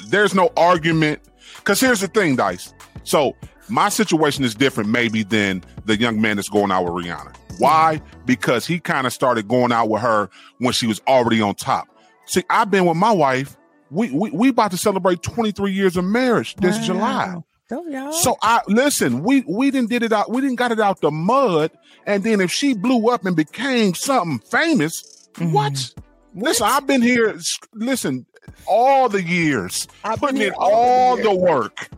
There's no argument. Because here's the thing, Dice. So my situation is different, maybe than the young man that's going out with Rihanna. Why? Because he kind of started going out with her when she was already on top. See, I've been with my wife. We we we about to celebrate 23 years of marriage this July. Y'all. So I listen, we we didn't did it out, we didn't got it out the mud. And then if she blew up and became something famous, Mhm. what? Listen, I've been here. Listen, all the years, I've putting in all the all years. the work.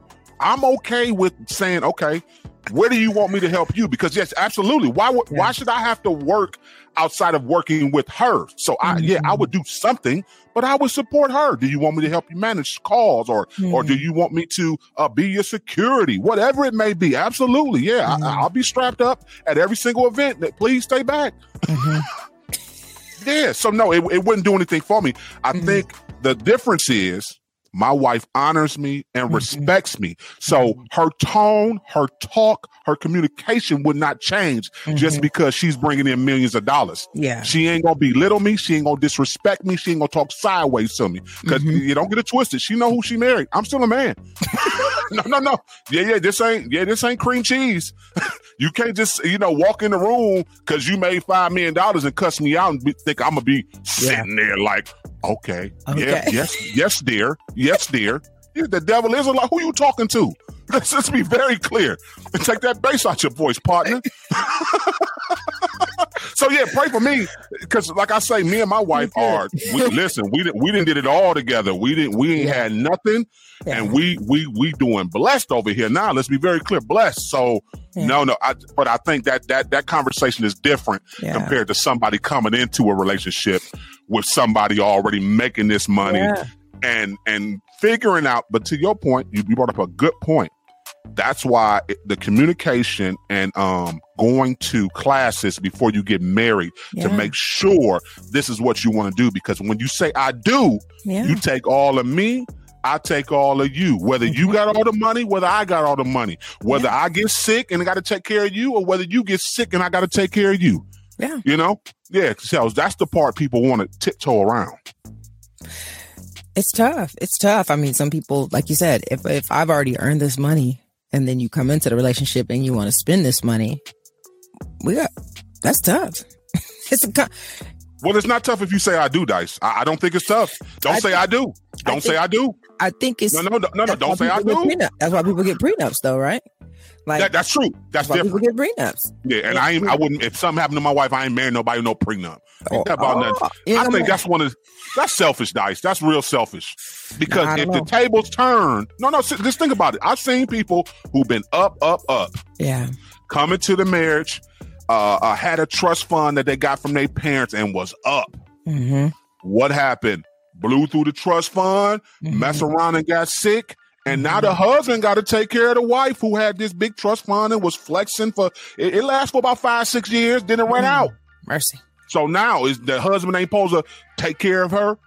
I'm okay with saying, okay, where do you want me to help you? Because yes, absolutely. Why Yeah. why should I have to work outside of working with her? So I yeah, I Mhm. would do something, but I would support her. Do you want me to help you manage calls, or or do Mhm. you want me to uh, be your security, whatever it may be? Absolutely, yeah. Mhm. I, I'll be strapped up at every single event. That please stay back. Mhm. *laughs* Yeah. So no, it, it wouldn't do anything for me. I think the difference is my wife honors me and Mhm. respects me. So her tone, her talk, her communication would not change just Mhm. because she's bringing in millions of dollars. yeah. She ain't gonna belittle me. She ain't gonna disrespect me. She ain't gonna talk sideways to me. because Mhm. you don't get it twisted. She know who she married. I'm still a man. *laughs* no, no, no. Yeah, yeah. This ain't. Yeah, this ain't cream cheese. *laughs* you can't just you know walk in the room because you made five million dollars and cuss me out and be, think I'm gonna be sitting yeah. there like, okay, okay, yeah, yes, yes, dear, yes, dear. The devil is a lot. Who you talking to? *laughs* Let's just be very clear and take that bass out your voice, partner. *laughs* so yeah, pray for me because, like I say, me and my wife are. We, listen, we didn't we didn't did it all together. We didn't we ain't yeah. had nothing, yeah. and we we we doing blessed over here now. Let's be very clear, blessed. So yeah. no, no, I, but I think that that that conversation is different compared to somebody coming into a relationship with somebody already making this money and and figuring out. But to your point, you, you brought up a good point that's why it, the communication and um, going to classes before you get married yeah. to make sure this is what you want to do. Because when you say I do, yeah. you take all of me. I take all of you, whether you mm-hmm. got all the money, whether I got all the money, whether yeah. I get sick and I got to take care of you, or whether you get sick and I got to take care of you. Yeah. You know? Yeah. So that's the part people want to tiptoe around. It's tough. It's tough. I mean, some people, like you said, if if I've already earned this money, and then you come into the relationship and you want to spend this money, we got that's tough. *laughs* it's a well, it's not tough if you say I do, Dice. I, I don't think it's tough. Don't I say think, I do. Don't I say I do. I think it's no, no, no, no. no don't say I do. That's why people get prenups, though, right? Like that, that's true. That's, different. People get prenups. Yeah, and yeah. I ain't. I wouldn't. If something happened to my wife, I ain't marrying nobody no prenup. Oh, about oh, I think that's one of that's selfish, Dice. That's real selfish. Because if know. the tables turn, no, no, just think about it. I've seen people who've been up, up, up. Yeah. Coming to the marriage, uh, uh, had a trust fund that they got from their parents and was up. Mm-hmm. What happened? Blew through the trust fund, mm-hmm. mess around and got sick. And now the mm-hmm. husband got to take care of the wife who had this big trust fund and was flexing for it, it lasts for about five, six years, then it ran mm. out. Mercy. So now is the husband ain't supposed to take care of her?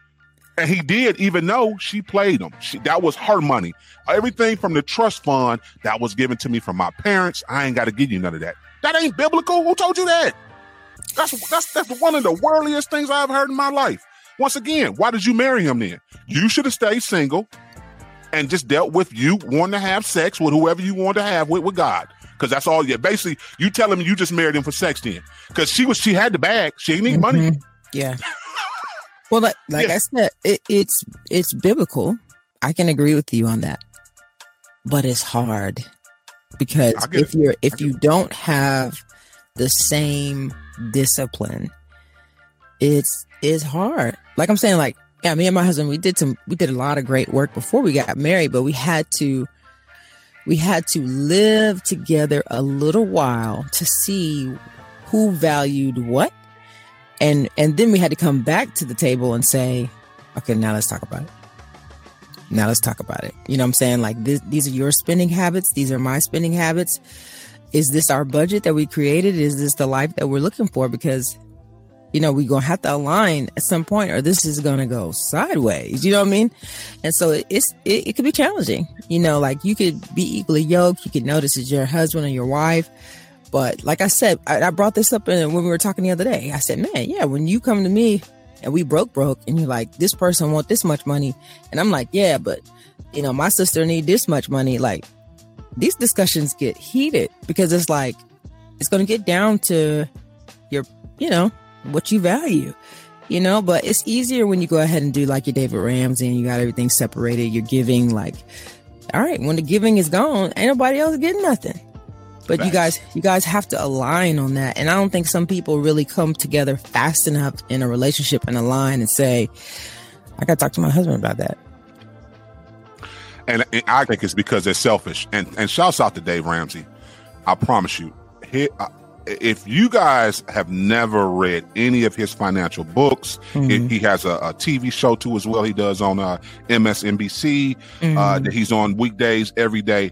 And he did, even though she played him. She, that was her money. Everything from the trust fund that was given to me from my parents, I ain't got to give you none of that. That ain't biblical. Who told you that? That's that's that's one of the worldliest things I've heard in my life. Once again, why did you marry him then? You should have stayed single and just dealt with you wanting to have sex with whoever you want to have with with God. Because that's all you basically you tell him you just married him for sex then. Because she was she had the bag. She didn't need mm-hmm. money. Yeah. *laughs* well like like yeah. I said, it, it's it's biblical. I can agree with you on that. But it's hard. Because if you're if you don't have the same discipline, it's it's hard. Like I'm saying, like yeah, me and my husband, we did some, we did a lot of great work before we got married, but we had to, we had to live together a little while to see who valued what. And, and then we had to come back to the table and say, okay, now let's talk about it. Now let's talk about it. You know what I'm saying? Like this, these are your spending habits. These are my spending habits. Is this our budget that we created? Is this the life that we're looking for? Because you know, we're going to have to align at some point or this is going to go sideways. You know what I mean? And so it's, it, it could be challenging. You know, like you could be equally yoked. You could notice it's your husband or your wife. But like I said, I, I brought this up in, when we were talking the other day. I said, man, yeah, when you come to me and we broke, broke, and you're like, this person want this much money. And I'm like, yeah, but you know, my sister need this much money. Like these discussions get heated because it's like, it's going to get down to your, you know, what you value, you know, but it's easier when you go ahead and do like your David Ramsey and you got everything separated. You're giving like, all right, when the giving is gone, ain't nobody else getting nothing. But you guys, you guys have to align on that. And I don't think some people really come together fast enough in a relationship and align and say, I got to talk to my husband about that. And, I think it's because they're selfish. And and shouts out to Dave Ramsey. I promise you, he, if you guys have never read any of his financial books, mm-hmm. he has a, a, TV show too as well. He does on uh, MSNBC. Uh, mm-hmm. Uh, that he's on weekdays every day.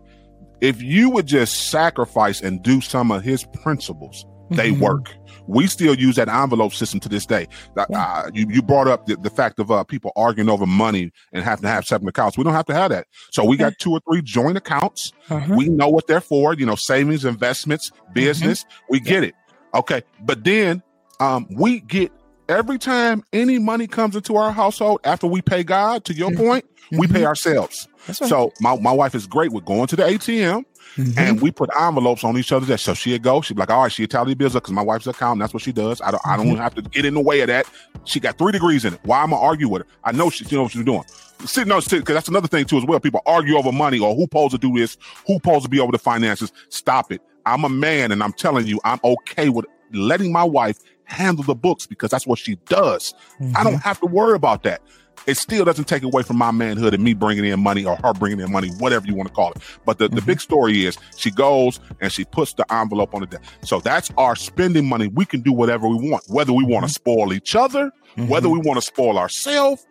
If you would just sacrifice and do some of his principles, mm-hmm. they work we still use that envelope system to this day. Yeah. Uh, you, you brought up the, the fact of uh, people arguing over money and having to have separate accounts. We don't have to have that. So we got two or three joint accounts. Uh-huh. We know what they're for, you know, savings, investments, mm-hmm. business. Mm-hmm. We get yeah. it. Okay. But then um, we get every time any money comes into our household after we pay God, to your point, we pay ourselves. Right. So my, my wife is great with going to the ATM Mm-hmm. and we put envelopes on each other's desk. So she'd go, she'd be like, all right, she'd tally bills because my wife's accountant. That's what she does. I don't I don't mm-hmm. have to get in the way of that. She got three degrees in it. Why am I argue with her? I know she, she knows what she's doing. See, no, because that's another thing too as well. People argue over money or who supposed to do this, who supposed to be over the finances. Stop it. I'm a man and I'm telling you, I'm okay with letting my wife handle the books because that's what she does. I don't mm-hmm. have to worry about that. It still doesn't take away from my manhood and me bringing in money or her bringing in money, whatever you want to call it. But the, the mm-hmm. big story is she goes and she puts the envelope on the desk. So that's our spending money. We can do whatever we want, whether we want to mm-hmm. spoil each other, whether mm-hmm. we want to spoil ourselves.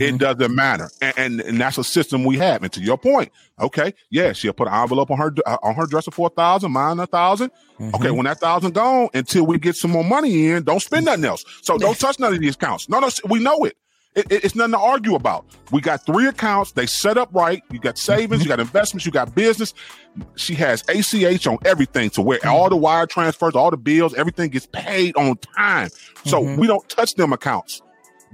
It doesn't matter, and, and and that's a system we have. And to your point, okay, yeah, she'll put an envelope on her uh, on her dresser for a thousand, mine a 1000 Okay, when that thousand gone, until we get some more money in, don't spend nothing else. So don't touch none of these accounts. No, no, we know it. It, it- It's nothing to argue about. We got three accounts. They set up right. You got savings, you mm-hmm. got investments, you got business. She has ACH on everything to where all the wire transfers, all the bills, everything gets paid on time. So mm-hmm. we don't touch them accounts.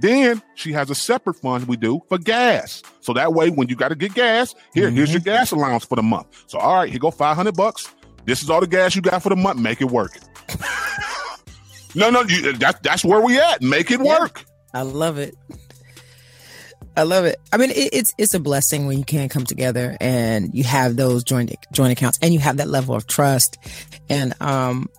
Then she has a separate fund we do for gas. So that way, when you got to get gas, here, here's your mm-hmm. gas allowance for the month. So all right, here go five hundred bucks. This is all the gas you got for the month. Make it work. *laughs* no, no, you, that's that's where we at. Make it work. I love it. I love it. I mean, it, it's it's a blessing when you can come together and you have those joint joint accounts and you have that level of trust. And um,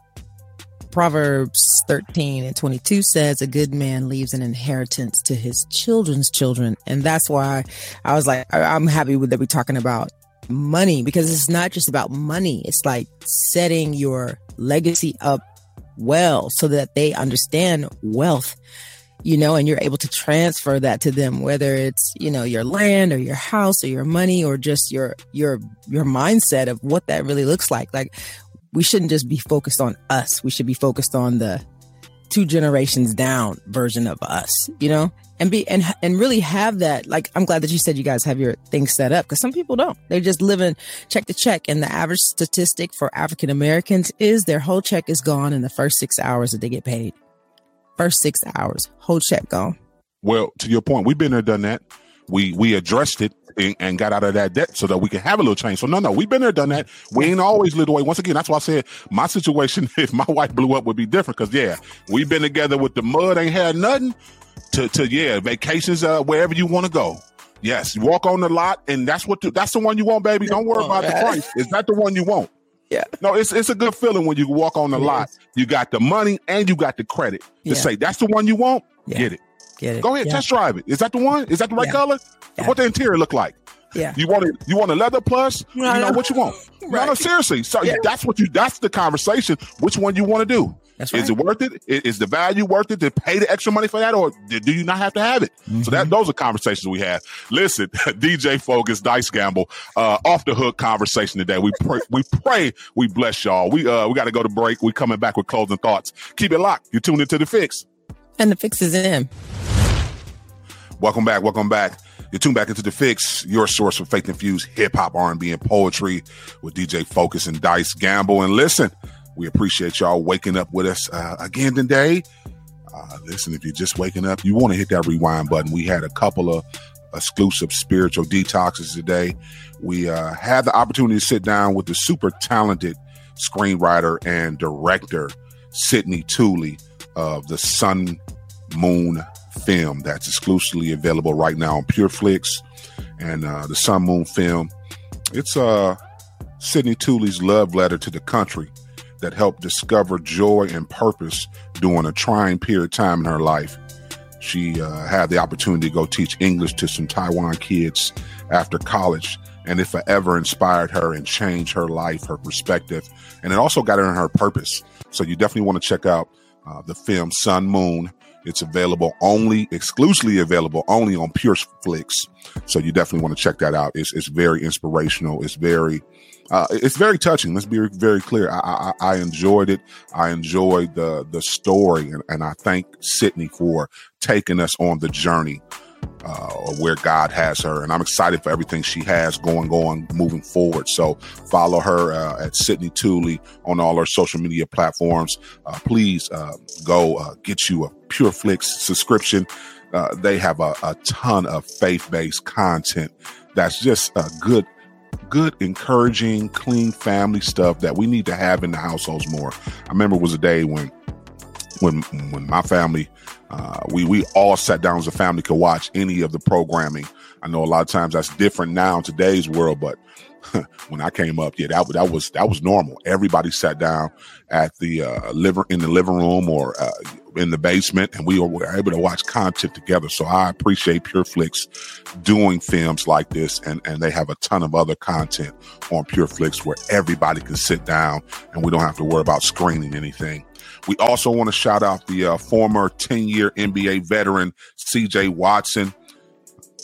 Proverbs thirteen and twenty two says, "A good man leaves an inheritance to his children's children," and that's why I was like, I, I'm happy with that we're talking about money because it's not just about money. It's like setting your legacy up well so that they understand wealth you know, and you're able to transfer that to them, whether it's, you know, your land or your house or your money or just your, your, your mindset of what that really looks like. Like we shouldn't just be focused on us. We should be focused on the two generations down version of us, you know, and be, and, and really have that. Like, I'm glad that you said you guys have your things set up because some people don't. They just live in check to check. And the average statistic for African Americans is their whole check is gone in the first six hours that they get paid. First six hours, whole check gone. Well, to your point, we've been there, done that. We we addressed it and, and got out of that debt so that we can have a little change. So no, no, we've been there, done that. We ain't always lived away. Once again, that's why I said my situation, *laughs* if my wife blew up, would be different. Because yeah, we've been together with the mud, ain't had nothing. To to yeah, vacations, uh, wherever you want to go. Yes, you walk on the lot, and that's what the, that's the one you want, baby. Don't worry about the price. Is that the one you want? Yeah. No, it's it's a good feeling when you walk on the It lot. is. You got the money and you got the credit to Yeah. say that's the one you want. Yeah. Get it. Get it? Go ahead, Yeah. test drive it. Is that the one? Is that the right color? What the interior look like? Yeah. You want it? You want a leather plus? No, you know no. what you want? No, no, seriously. So that's what you. That's the conversation. Which one you want to do? That's Is it worth it? Is the value worth it to pay the extra money for that, or do you not have to have it? So that those are conversations we have. Listen, *laughs* DJ Focus, Dice Gamble, uh, off the hook conversation today. We pray, we pray, we bless y'all. We uh, we got to go to break. We coming back with closing thoughts. Keep it locked. You tuned into the fix. And the fix is in. Welcome back. Welcome back. You tune back into the fix, your source for faith infused hip hop, R and B, and poetry with DJ Focus and Dice Gamble. And listen, we appreciate y'all waking up with us uh, again today. Uh, listen, if you're just waking up, you want to hit that rewind button. We had a couple of exclusive spiritual detoxes today. We uh, had the opportunity to sit down with the super talented screenwriter and director Sydney Tooley of the Sun Moon film that's exclusively available right now on PureFlix and uh, the Sun Moon film. It's uh, Sydney Tooley's love letter to the country that helped discover joy and purpose during a trying period of time in her life. She uh, had the opportunity to go teach English to some Taiwan kids after college, and it forever inspired her and changed her life, her perspective, and it also got her in her purpose. So you definitely want to check out uh, the film Sun Moon. It's available only, exclusively available only on PureFlix. So you definitely want to check that out. It's it's very inspirational. It's very uh, it's very touching. Let's be very clear. I, I, I enjoyed it. I enjoyed the the story, and, and I thank Sydney for taking us on the journey uh, where God has her. And I'm excited for everything she has going on moving forward. So follow her uh, at Sydney Tooley on all her social media platforms. Uh, please uh, go uh, get you a PureFlix subscription. They have a, a ton of faith based content that's just a good good, encouraging, clean family stuff that we need to have in the households more. I remember it was a day when when when my family uh, we we all sat down as a family could watch any of the programming. I know a lot of times that's different now in today's world, but *laughs* when I came up, yeah, that that was that was normal. Everybody sat down at the uh, liver in the living room or uh, in the basement, and we were able to watch content together. So I appreciate PureFlix doing films like this, and and they have a ton of other content on PureFlix where everybody can sit down, and we don't have to worry about screening anything. We also want to shout out the uh, former 10 year NBA veteran, CJ Watson.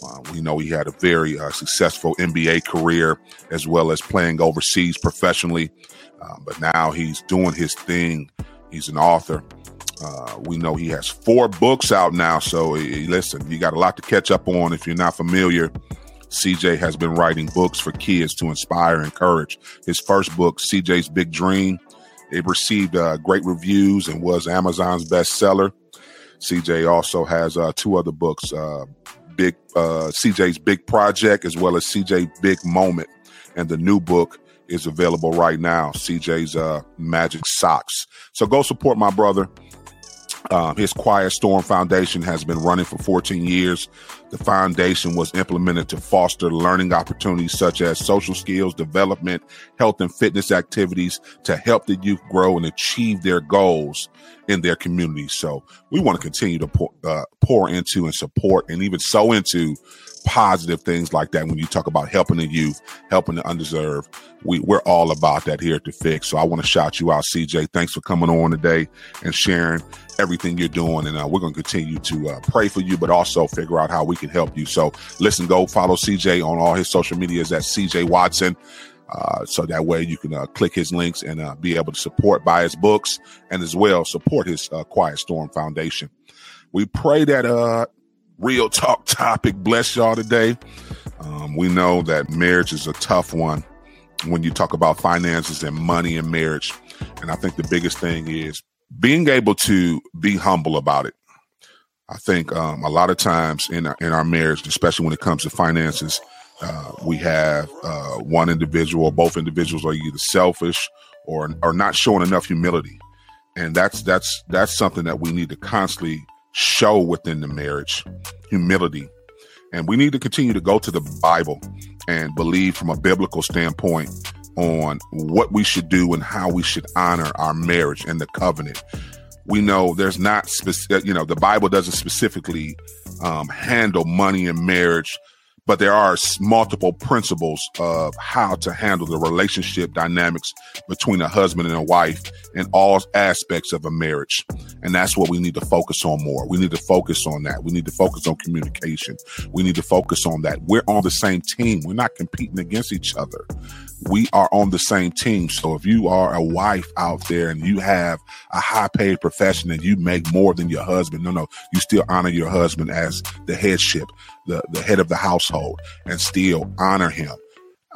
Uh, we know he had a very uh, successful NBA career as well as playing overseas professionally. Um, but now he's doing his thing. He's an author. Uh, we know he has four books out now. So listen, you got a lot to catch up on if you're not familiar. CJ has been writing books for kids to inspire and encourage. His first book, CJ's Big Dream, it received uh, great reviews and was Amazon's bestseller. CJ also has uh, two other books, uh, Big uh, CJ's Big Project as well as CJ Big Moment, and the new book is available right now. CJ's uh, Magic Socks. So go support my brother. Um, his Quiet Storm Foundation has been running for 14 years. The foundation was implemented to foster learning opportunities such as social skills development, health and fitness activities to help the youth grow and achieve their goals in their communities. So we want to continue to pour, uh, pour into and support and even sow into positive things like that when you talk about helping the youth, helping the undeserved. We, we're all about that here at The Fixx. So I want to shout you out, CJ. Thanks for coming on today and sharing everything you're doing. And uh, we're going to continue to uh, pray for you, but also figure out how we can help you. So listen, go follow CJ on all his social medias at CJ Watson. Uh, so that way you can uh, click his links and uh, be able to support buy his books and as well support his uh, Quiet Storm Foundation. We pray that uh, real talk topic bless y'all today. Um, we know that marriage is a tough one when you talk about finances and money and marriage. And I think the biggest thing is being able to be humble about it. I think um, a lot of times in our, in our marriage, especially when it comes to finances, uh, we have uh, one individual, both individuals are either selfish or are not showing enough humility, and that's that's that's something that we need to constantly show within the marriage humility. And we need to continue to go to the Bible and believe from a biblical standpoint on what we should do and how we should honor our marriage and the covenant. We know there's not specific, you know, the Bible doesn't specifically um, handle money and marriage but there are multiple principles of how to handle the relationship dynamics between a husband and a wife in all aspects of a marriage. And that's what we need to focus on more. We need to focus on that. We need to focus on communication. We need to focus on that. We're on the same team. We're not competing against each other we are on the same team. So if you are a wife out there and you have a high paid profession and you make more than your husband, no, no, you still honor your husband as the headship, the, the head of the household and still honor him.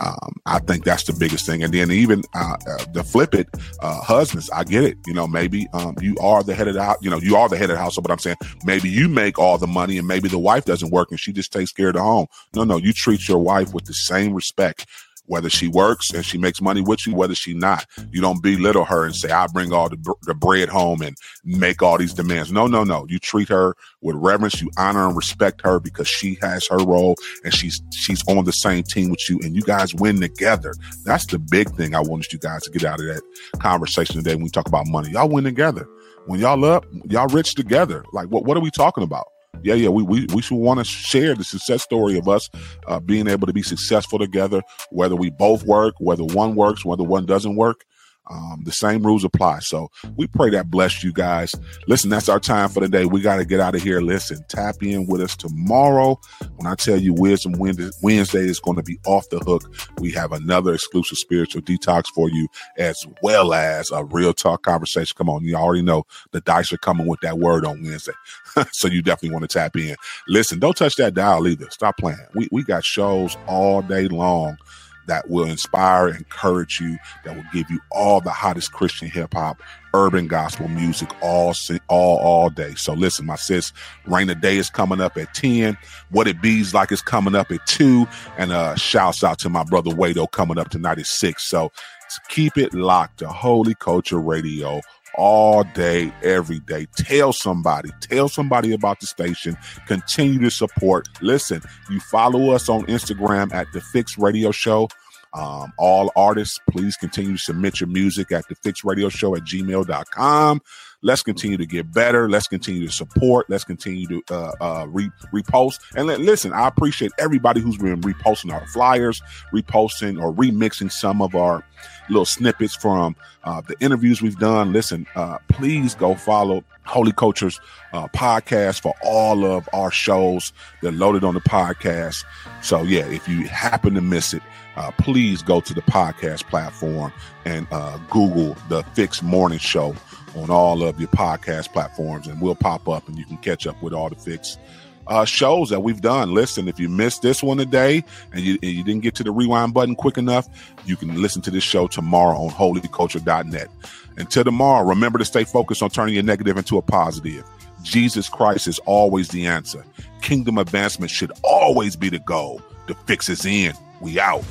Um, I think that's the biggest thing. And then even uh, uh, the flip it, uh, husbands, I get it. You know, maybe um, you are the head of the house. You know, you are the head of the household. But I'm saying maybe you make all the money, and maybe the wife doesn't work, and she just takes care of the home. No, no, you treat your wife with the same respect whether she works and she makes money with you, whether she not. You don't belittle her and say, I bring all the, the bread home and make all these demands. No, no, no. You treat her with reverence. You honor and respect her because she has her role and she's, she's on the same team with you and you guys win together. That's the big thing I wanted you guys to get out of that conversation today when we talk about money. Y'all win together. When y'all up, y'all rich together. Like what, what are we talking about? Yeah, yeah, we, we, we should want to share the success story of us uh, being able to be successful together, whether we both work, whether one works, whether one doesn't work. Um, the same rules apply. So we pray that bless you guys. Listen, that's our time for the day. We got to get out of here. Listen, tap in with us tomorrow. When I tell you Wisdom Wednesday is going to be off the hook, we have another exclusive spiritual detox for you, as well as a real talk conversation. Come on, you already know the dice are coming with that word on Wednesday. *laughs* so you definitely want to tap in. Listen, don't touch that dial either. Stop playing. We, we got shows all day long that will inspire, encourage you, that will give you all the hottest Christian hip hop, urban gospel music all all all day. So listen, my sis, Rain of Day is coming up at 10. What it bees like is coming up at 2. And uh shouts out to my brother Wado coming up tonight at 6. So keep it locked to Holy Culture Radio all day, every day. Tell somebody, tell somebody about the station. Continue to support. Listen, you follow us on Instagram at the Fixx Radio Show. Um, all artists, please continue to submit your music at the Fixx Radio Show at gmail.com. Let's continue to get better. Let's continue to support. Let's continue to uh, uh, re- repost. And let, listen, I appreciate everybody who's been reposting our flyers, reposting or remixing some of our little snippets from uh, the interviews we've done. Listen, uh, please go follow Holy Cultures uh, podcast for all of our shows. They're loaded on the podcast. So, yeah, if you happen to miss it, uh, please go to the podcast platform and uh, Google the Fixx Morning Show on all of your podcast platforms, and we'll pop up and you can catch up with all the fix uh, shows that we've done. Listen, if you missed this one today and you, and you didn't get to the rewind button quick enough, you can listen to this show tomorrow on holyculture.net. Until tomorrow, remember to stay focused on turning your negative into a positive. Jesus Christ is always the answer. Kingdom advancement should always be the goal. The fix is in. We out.